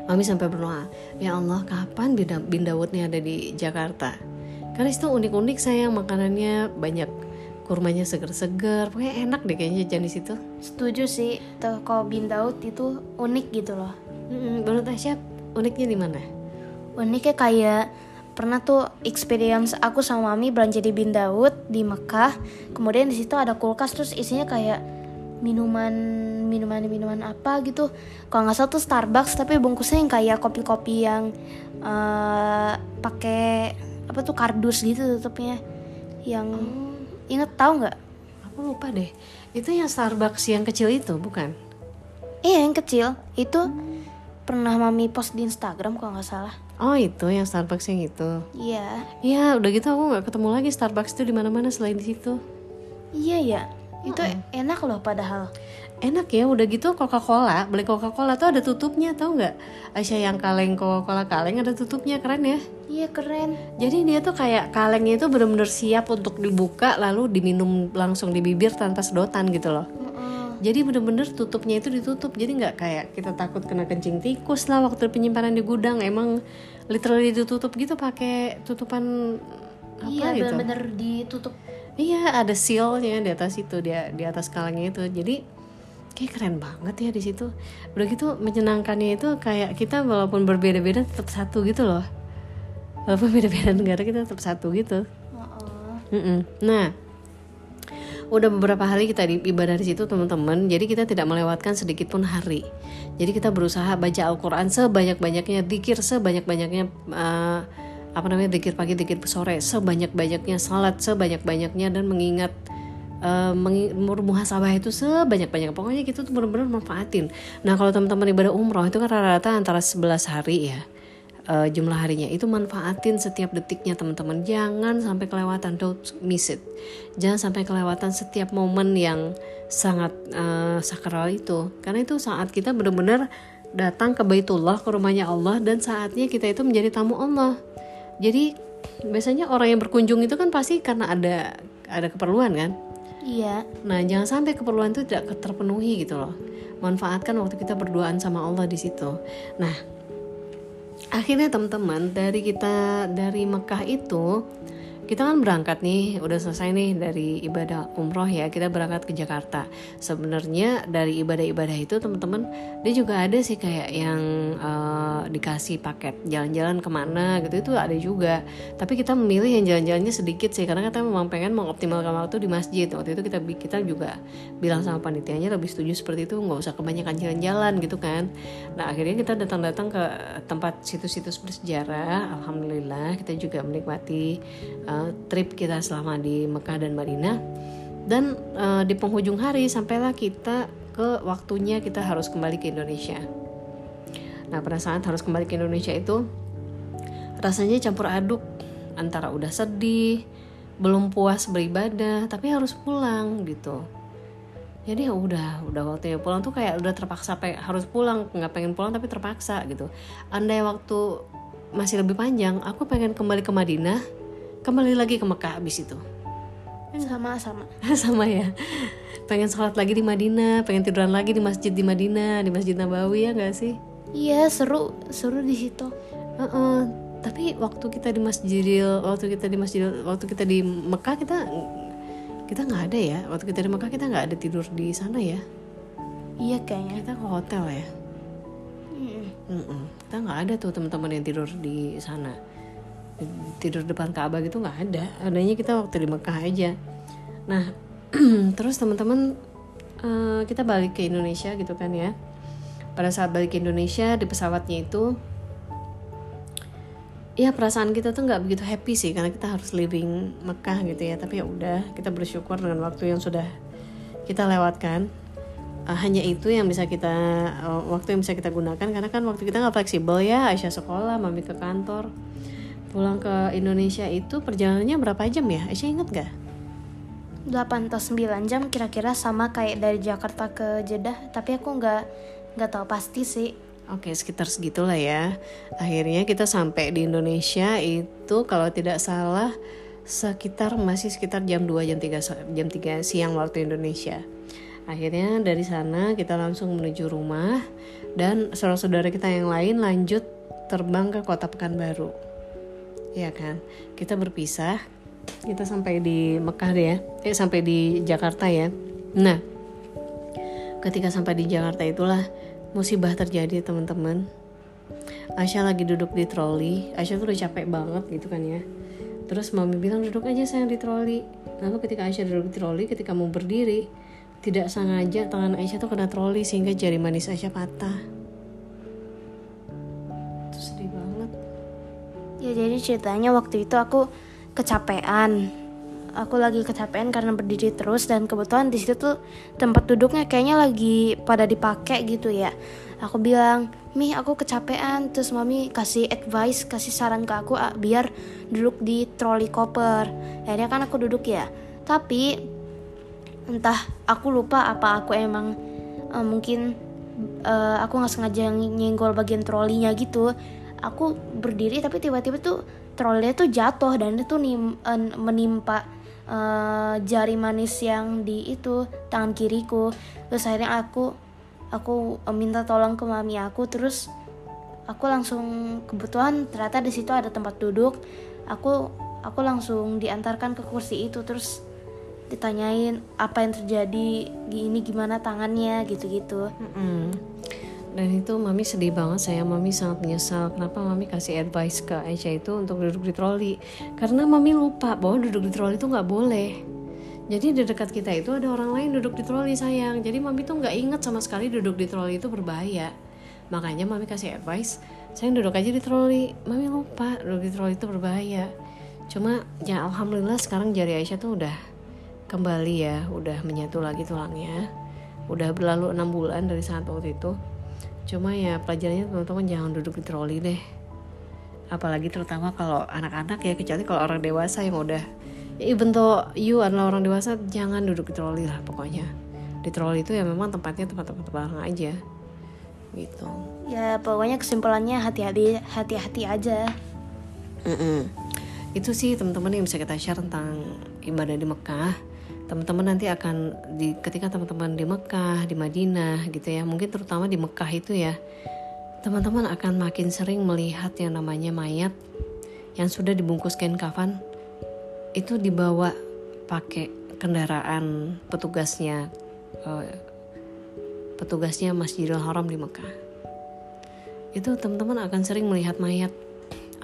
Mami sampai berdoa, ya Allah kapan Binda, Bindawut nih ada di Jakarta? Karena itu unik-unik sayang makanannya banyak kurmanya seger-seger, pokoknya enak deh kayaknya jajan di situ. Setuju sih, tuh kalau Bindaud itu unik gitu loh. Hmm, menurut Tasya uniknya di mana? Uniknya kayak pernah tuh experience aku sama mami belanja di Bindaud di Mekah kemudian di situ ada kulkas terus isinya kayak minuman minuman minuman apa gitu kalau nggak salah tuh Starbucks tapi bungkusnya yang kayak kopi-kopi yang uh, pakai apa tuh kardus gitu tutupnya yang oh. inget tahu nggak aku lupa deh itu yang Starbucks yang kecil itu bukan iya yang kecil itu hmm. pernah mami post di Instagram kalau nggak salah Oh itu yang Starbucks yang itu. Iya. Iya udah gitu aku nggak ketemu lagi Starbucks itu di mana-mana selain di situ. Iya ya itu enak loh padahal. Enak ya udah gitu Coca Cola beli Coca Cola tuh ada tutupnya tau nggak? Aisyah yang kaleng Coca Cola kaleng ada tutupnya keren ya. Iya keren. Jadi dia tuh kayak kalengnya itu bener-bener siap untuk dibuka lalu diminum langsung di bibir tanpa sedotan gitu loh. Jadi bener-bener tutupnya itu ditutup jadi nggak kayak kita takut kena kencing tikus lah waktu penyimpanan di gudang emang literally ditutup gitu pakai tutupan apa iya, gitu. bener-bener ditutup iya ada sealnya di atas itu dia di atas kalengnya itu. Jadi kayak keren banget ya di situ. Udah gitu menyenangkannya itu kayak kita walaupun berbeda-beda tetap satu gitu loh. Walaupun beda-beda negara kita tetap satu gitu. Uh -uh. nah udah beberapa hari kita di ibadah di situ teman-teman. Jadi kita tidak melewatkan sedikit pun hari. Jadi kita berusaha baca Al-Quran sebanyak-banyaknya dikir sebanyak-banyaknya uh, apa namanya dikir pagi dikir sore sebanyak banyaknya salat sebanyak banyaknya dan mengingat uh, muhasabah itu sebanyak banyaknya pokoknya kita tuh benar-benar manfaatin. Nah kalau teman-teman ibadah umroh itu kan rata-rata antara 11 hari ya uh, jumlah harinya. Itu manfaatin setiap detiknya teman-teman. Jangan sampai kelewatan. Don't miss it. Jangan sampai kelewatan setiap momen yang sangat uh, sakral itu. Karena itu saat kita benar-benar datang ke Baitullah ke rumahnya Allah dan saatnya kita itu menjadi tamu Allah jadi biasanya orang yang berkunjung itu kan pasti karena ada ada keperluan kan? Iya. Nah jangan sampai keperluan itu tidak terpenuhi gitu loh. Manfaatkan waktu kita berduaan sama Allah di situ. Nah akhirnya teman-teman dari kita dari Mekah itu kita kan berangkat nih udah selesai nih dari ibadah umroh ya kita berangkat ke Jakarta. Sebenarnya dari ibadah-ibadah itu teman-teman dia juga ada sih kayak yang uh, dikasih paket jalan-jalan ke mana gitu itu ada juga. Tapi kita memilih yang jalan-jalannya sedikit sih karena kita memang pengen mengoptimalkan waktu di masjid. Waktu itu kita kita juga bilang sama panitianya lebih setuju seperti itu nggak usah kebanyakan jalan-jalan gitu kan. Nah akhirnya kita datang-datang ke tempat situs-situs bersejarah. Alhamdulillah kita juga menikmati uh, trip kita selama di Mekah dan Madinah dan uh, di penghujung hari sampailah kita ke waktunya kita harus kembali ke Indonesia. Nah pada saat harus kembali ke Indonesia itu rasanya campur aduk antara udah sedih, belum puas beribadah, tapi harus pulang gitu. Jadi ya udah, udah waktunya pulang tuh kayak udah terpaksa pengen, harus pulang, nggak pengen pulang tapi terpaksa gitu. Andai waktu masih lebih panjang, aku pengen kembali ke Madinah, kembali lagi ke Mekah abis itu? Sama sama. Sama ya? Pengen sholat lagi di Madinah pengen tiduran lagi di masjid di Madinah di masjid Nabawi ya nggak sih? Iya seru seru di situ. Uh -uh. tapi waktu kita di masjidil waktu kita di masjid waktu kita di Mekah kita kita nggak ada ya? Waktu kita di Mekah kita nggak ada tidur di sana ya? Iya kayaknya. Kita ke hotel ya? Mm. Mm-mm. kita nggak ada tuh teman-teman yang tidur di sana tidur depan Ka'bah gitu nggak ada. Adanya kita waktu di Mekah aja. Nah terus teman-teman eh, kita balik ke Indonesia gitu kan ya. Pada saat balik ke Indonesia di pesawatnya itu ya perasaan kita tuh nggak begitu happy sih karena kita harus leaving Mekah gitu ya. Tapi ya udah kita bersyukur dengan waktu yang sudah kita lewatkan. Uh, hanya itu yang bisa kita uh, waktu yang bisa kita gunakan karena kan waktu kita nggak fleksibel ya. Aisyah sekolah mami ke kantor pulang ke Indonesia itu perjalanannya berapa jam ya? Aisyah inget gak 8 atau 9 jam kira-kira sama kayak dari Jakarta ke Jeddah. Tapi aku nggak nggak tahu pasti sih. Oke sekitar segitulah ya. Akhirnya kita sampai di Indonesia itu kalau tidak salah sekitar masih sekitar jam 2 jam 3 so- jam 3 siang waktu Indonesia. Akhirnya dari sana kita langsung menuju rumah dan saudara-saudara kita yang lain lanjut terbang ke kota Pekanbaru. Ya kan? Kita berpisah. Kita sampai di Mekah deh ya. Eh sampai di Jakarta ya. Nah, ketika sampai di Jakarta itulah musibah terjadi teman-teman. Aisyah lagi duduk di troli. Aisyah tuh udah capek banget gitu kan ya. Terus mami bilang duduk aja sayang di troli. Lalu ketika Aisyah duduk di troli, ketika mau berdiri, tidak sengaja tangan Aisyah tuh kena troli sehingga jari manis Aisyah patah. Ya jadi ceritanya waktu itu aku kecapean. Aku lagi kecapean karena berdiri terus dan kebetulan di situ tuh tempat duduknya kayaknya lagi pada dipakai gitu ya. Aku bilang mi aku kecapean. Terus mami kasih advice kasih saran ke aku ah, biar duduk di trolley koper. Akhirnya kan aku duduk ya. Tapi entah aku lupa apa aku emang eh, mungkin eh, aku nggak sengaja ny- nyenggol bagian trolinya gitu aku berdiri tapi tiba-tiba tuh trolinya tuh jatuh dan itu nim- eh, menimpa eh, jari manis yang di itu tangan kiriku. Terus akhirnya aku aku eh, minta tolong ke mami aku. Terus aku langsung kebetulan ternyata di situ ada tempat duduk. Aku aku langsung diantarkan ke kursi itu. Terus ditanyain apa yang terjadi? Gini gimana tangannya? Gitu-gitu. Mm-mm. Dan itu mami sedih banget saya mami sangat menyesal kenapa mami kasih advice ke Aisyah itu untuk duduk di troli karena mami lupa bahwa duduk di troli itu nggak boleh. Jadi di dekat kita itu ada orang lain duduk di troli sayang. Jadi mami tuh nggak inget sama sekali duduk di troli itu berbahaya. Makanya mami kasih advice, sayang duduk aja di troli. Mami lupa duduk di troli itu berbahaya. Cuma ya alhamdulillah sekarang jari Aisyah tuh udah kembali ya, udah menyatu lagi tulangnya. Udah berlalu enam bulan dari saat waktu itu. Cuma ya pelajarannya teman-teman jangan duduk di troli deh. Apalagi terutama kalau anak-anak ya kecuali kalau orang dewasa yang udah ya even though you adalah orang dewasa jangan duduk di troli lah pokoknya. Di troli itu ya memang tempatnya tempat-tempat barang aja. Gitu. ya pokoknya kesimpulannya hati-hati hati-hati aja Mm-mm. Itu sih teman-teman yang bisa kita share tentang ibadah di Mekah. Teman-teman nanti akan di ketika teman-teman di Mekah, di Madinah gitu ya, mungkin terutama di Mekah itu ya, teman-teman akan makin sering melihat yang namanya mayat yang sudah dibungkus kain kafan itu dibawa pakai kendaraan petugasnya eh, petugasnya Masjidil Haram di Mekah. Itu teman-teman akan sering melihat mayat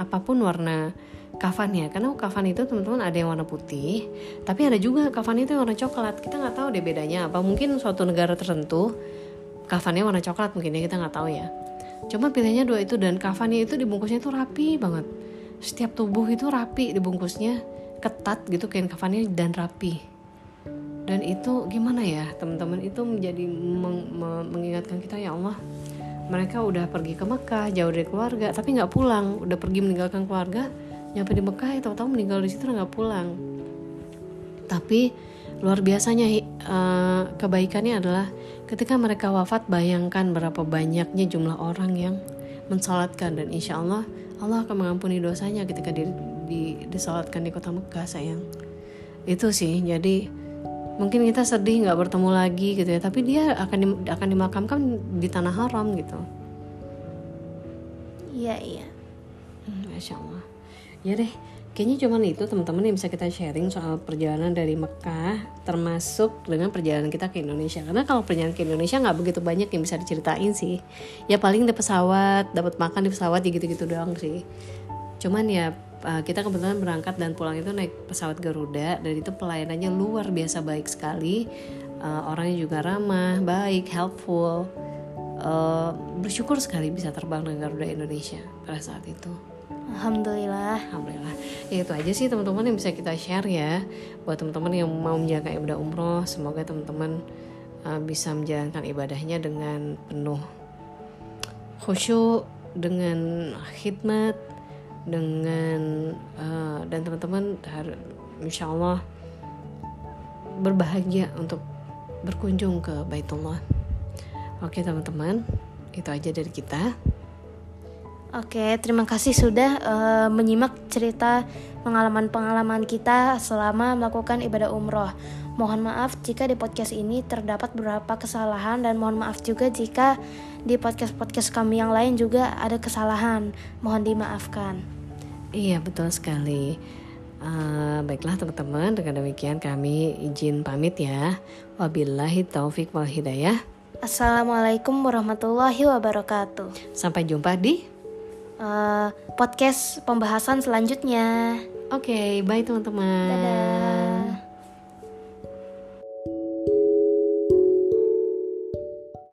apa pun warna kafannya karena kafan itu teman-teman ada yang warna putih tapi ada juga kafan itu yang warna coklat. Kita nggak tahu deh bedanya apa. Mungkin suatu negara tertentu kafannya warna coklat mungkin ya kita nggak tahu ya. Cuma pilihannya dua itu dan kafannya itu dibungkusnya tuh rapi banget. Setiap tubuh itu rapi dibungkusnya ketat gitu kain kafannya dan rapi. Dan itu gimana ya teman-teman? Itu menjadi meng- me- mengingatkan kita ya Allah mereka udah pergi ke Mekah jauh dari keluarga tapi nggak pulang. Udah pergi meninggalkan keluarga nyampe di Mekah ya tahu-tahu meninggal di situ nggak pulang. Tapi luar biasanya eh, kebaikannya adalah ketika mereka wafat bayangkan berapa banyaknya jumlah orang yang mensalatkan dan insya Allah Allah akan mengampuni dosanya ketika di, di disalatkan di kota Mekah sayang. Itu sih jadi mungkin kita sedih nggak bertemu lagi gitu ya tapi dia akan di- akan dimakamkan di tanah haram gitu. Iya iya. Hmm, Masya Allah. Ya deh, kayaknya cuman itu teman-teman yang bisa kita sharing soal perjalanan dari Mekah termasuk dengan perjalanan kita ke Indonesia. Karena kalau perjalanan ke Indonesia nggak begitu banyak yang bisa diceritain sih. Ya paling di pesawat dapat makan di pesawat ya gitu-gitu doang sih. Cuman ya uh, kita kebetulan berangkat dan pulang itu naik pesawat Garuda dan itu pelayanannya luar biasa baik sekali. Uh, orangnya juga ramah baik helpful. Uh, bersyukur sekali bisa terbang dengan Garuda Indonesia pada saat itu Alhamdulillah. Alhamdulillah. Ya itu aja sih teman-teman yang bisa kita share ya buat teman-teman yang mau menjaga ibadah umroh. Semoga teman-teman uh, bisa menjalankan ibadahnya dengan penuh khusyuk, dengan khidmat, dengan uh, dan teman-teman insya Allah berbahagia untuk berkunjung ke Baitullah. Oke teman-teman, itu aja dari kita. Oke, terima kasih sudah uh, menyimak cerita pengalaman-pengalaman kita selama melakukan ibadah umroh. Mohon maaf jika di podcast ini terdapat beberapa kesalahan dan mohon maaf juga jika di podcast-podcast kami yang lain juga ada kesalahan. Mohon dimaafkan. Iya, betul sekali. Uh, baiklah teman-teman, dengan demikian kami izin pamit ya. Wabillahi taufik wal hidayah. Assalamualaikum warahmatullahi wabarakatuh. Sampai jumpa di uh, podcast pembahasan selanjutnya. Oke, okay, bye teman-teman. Dadah.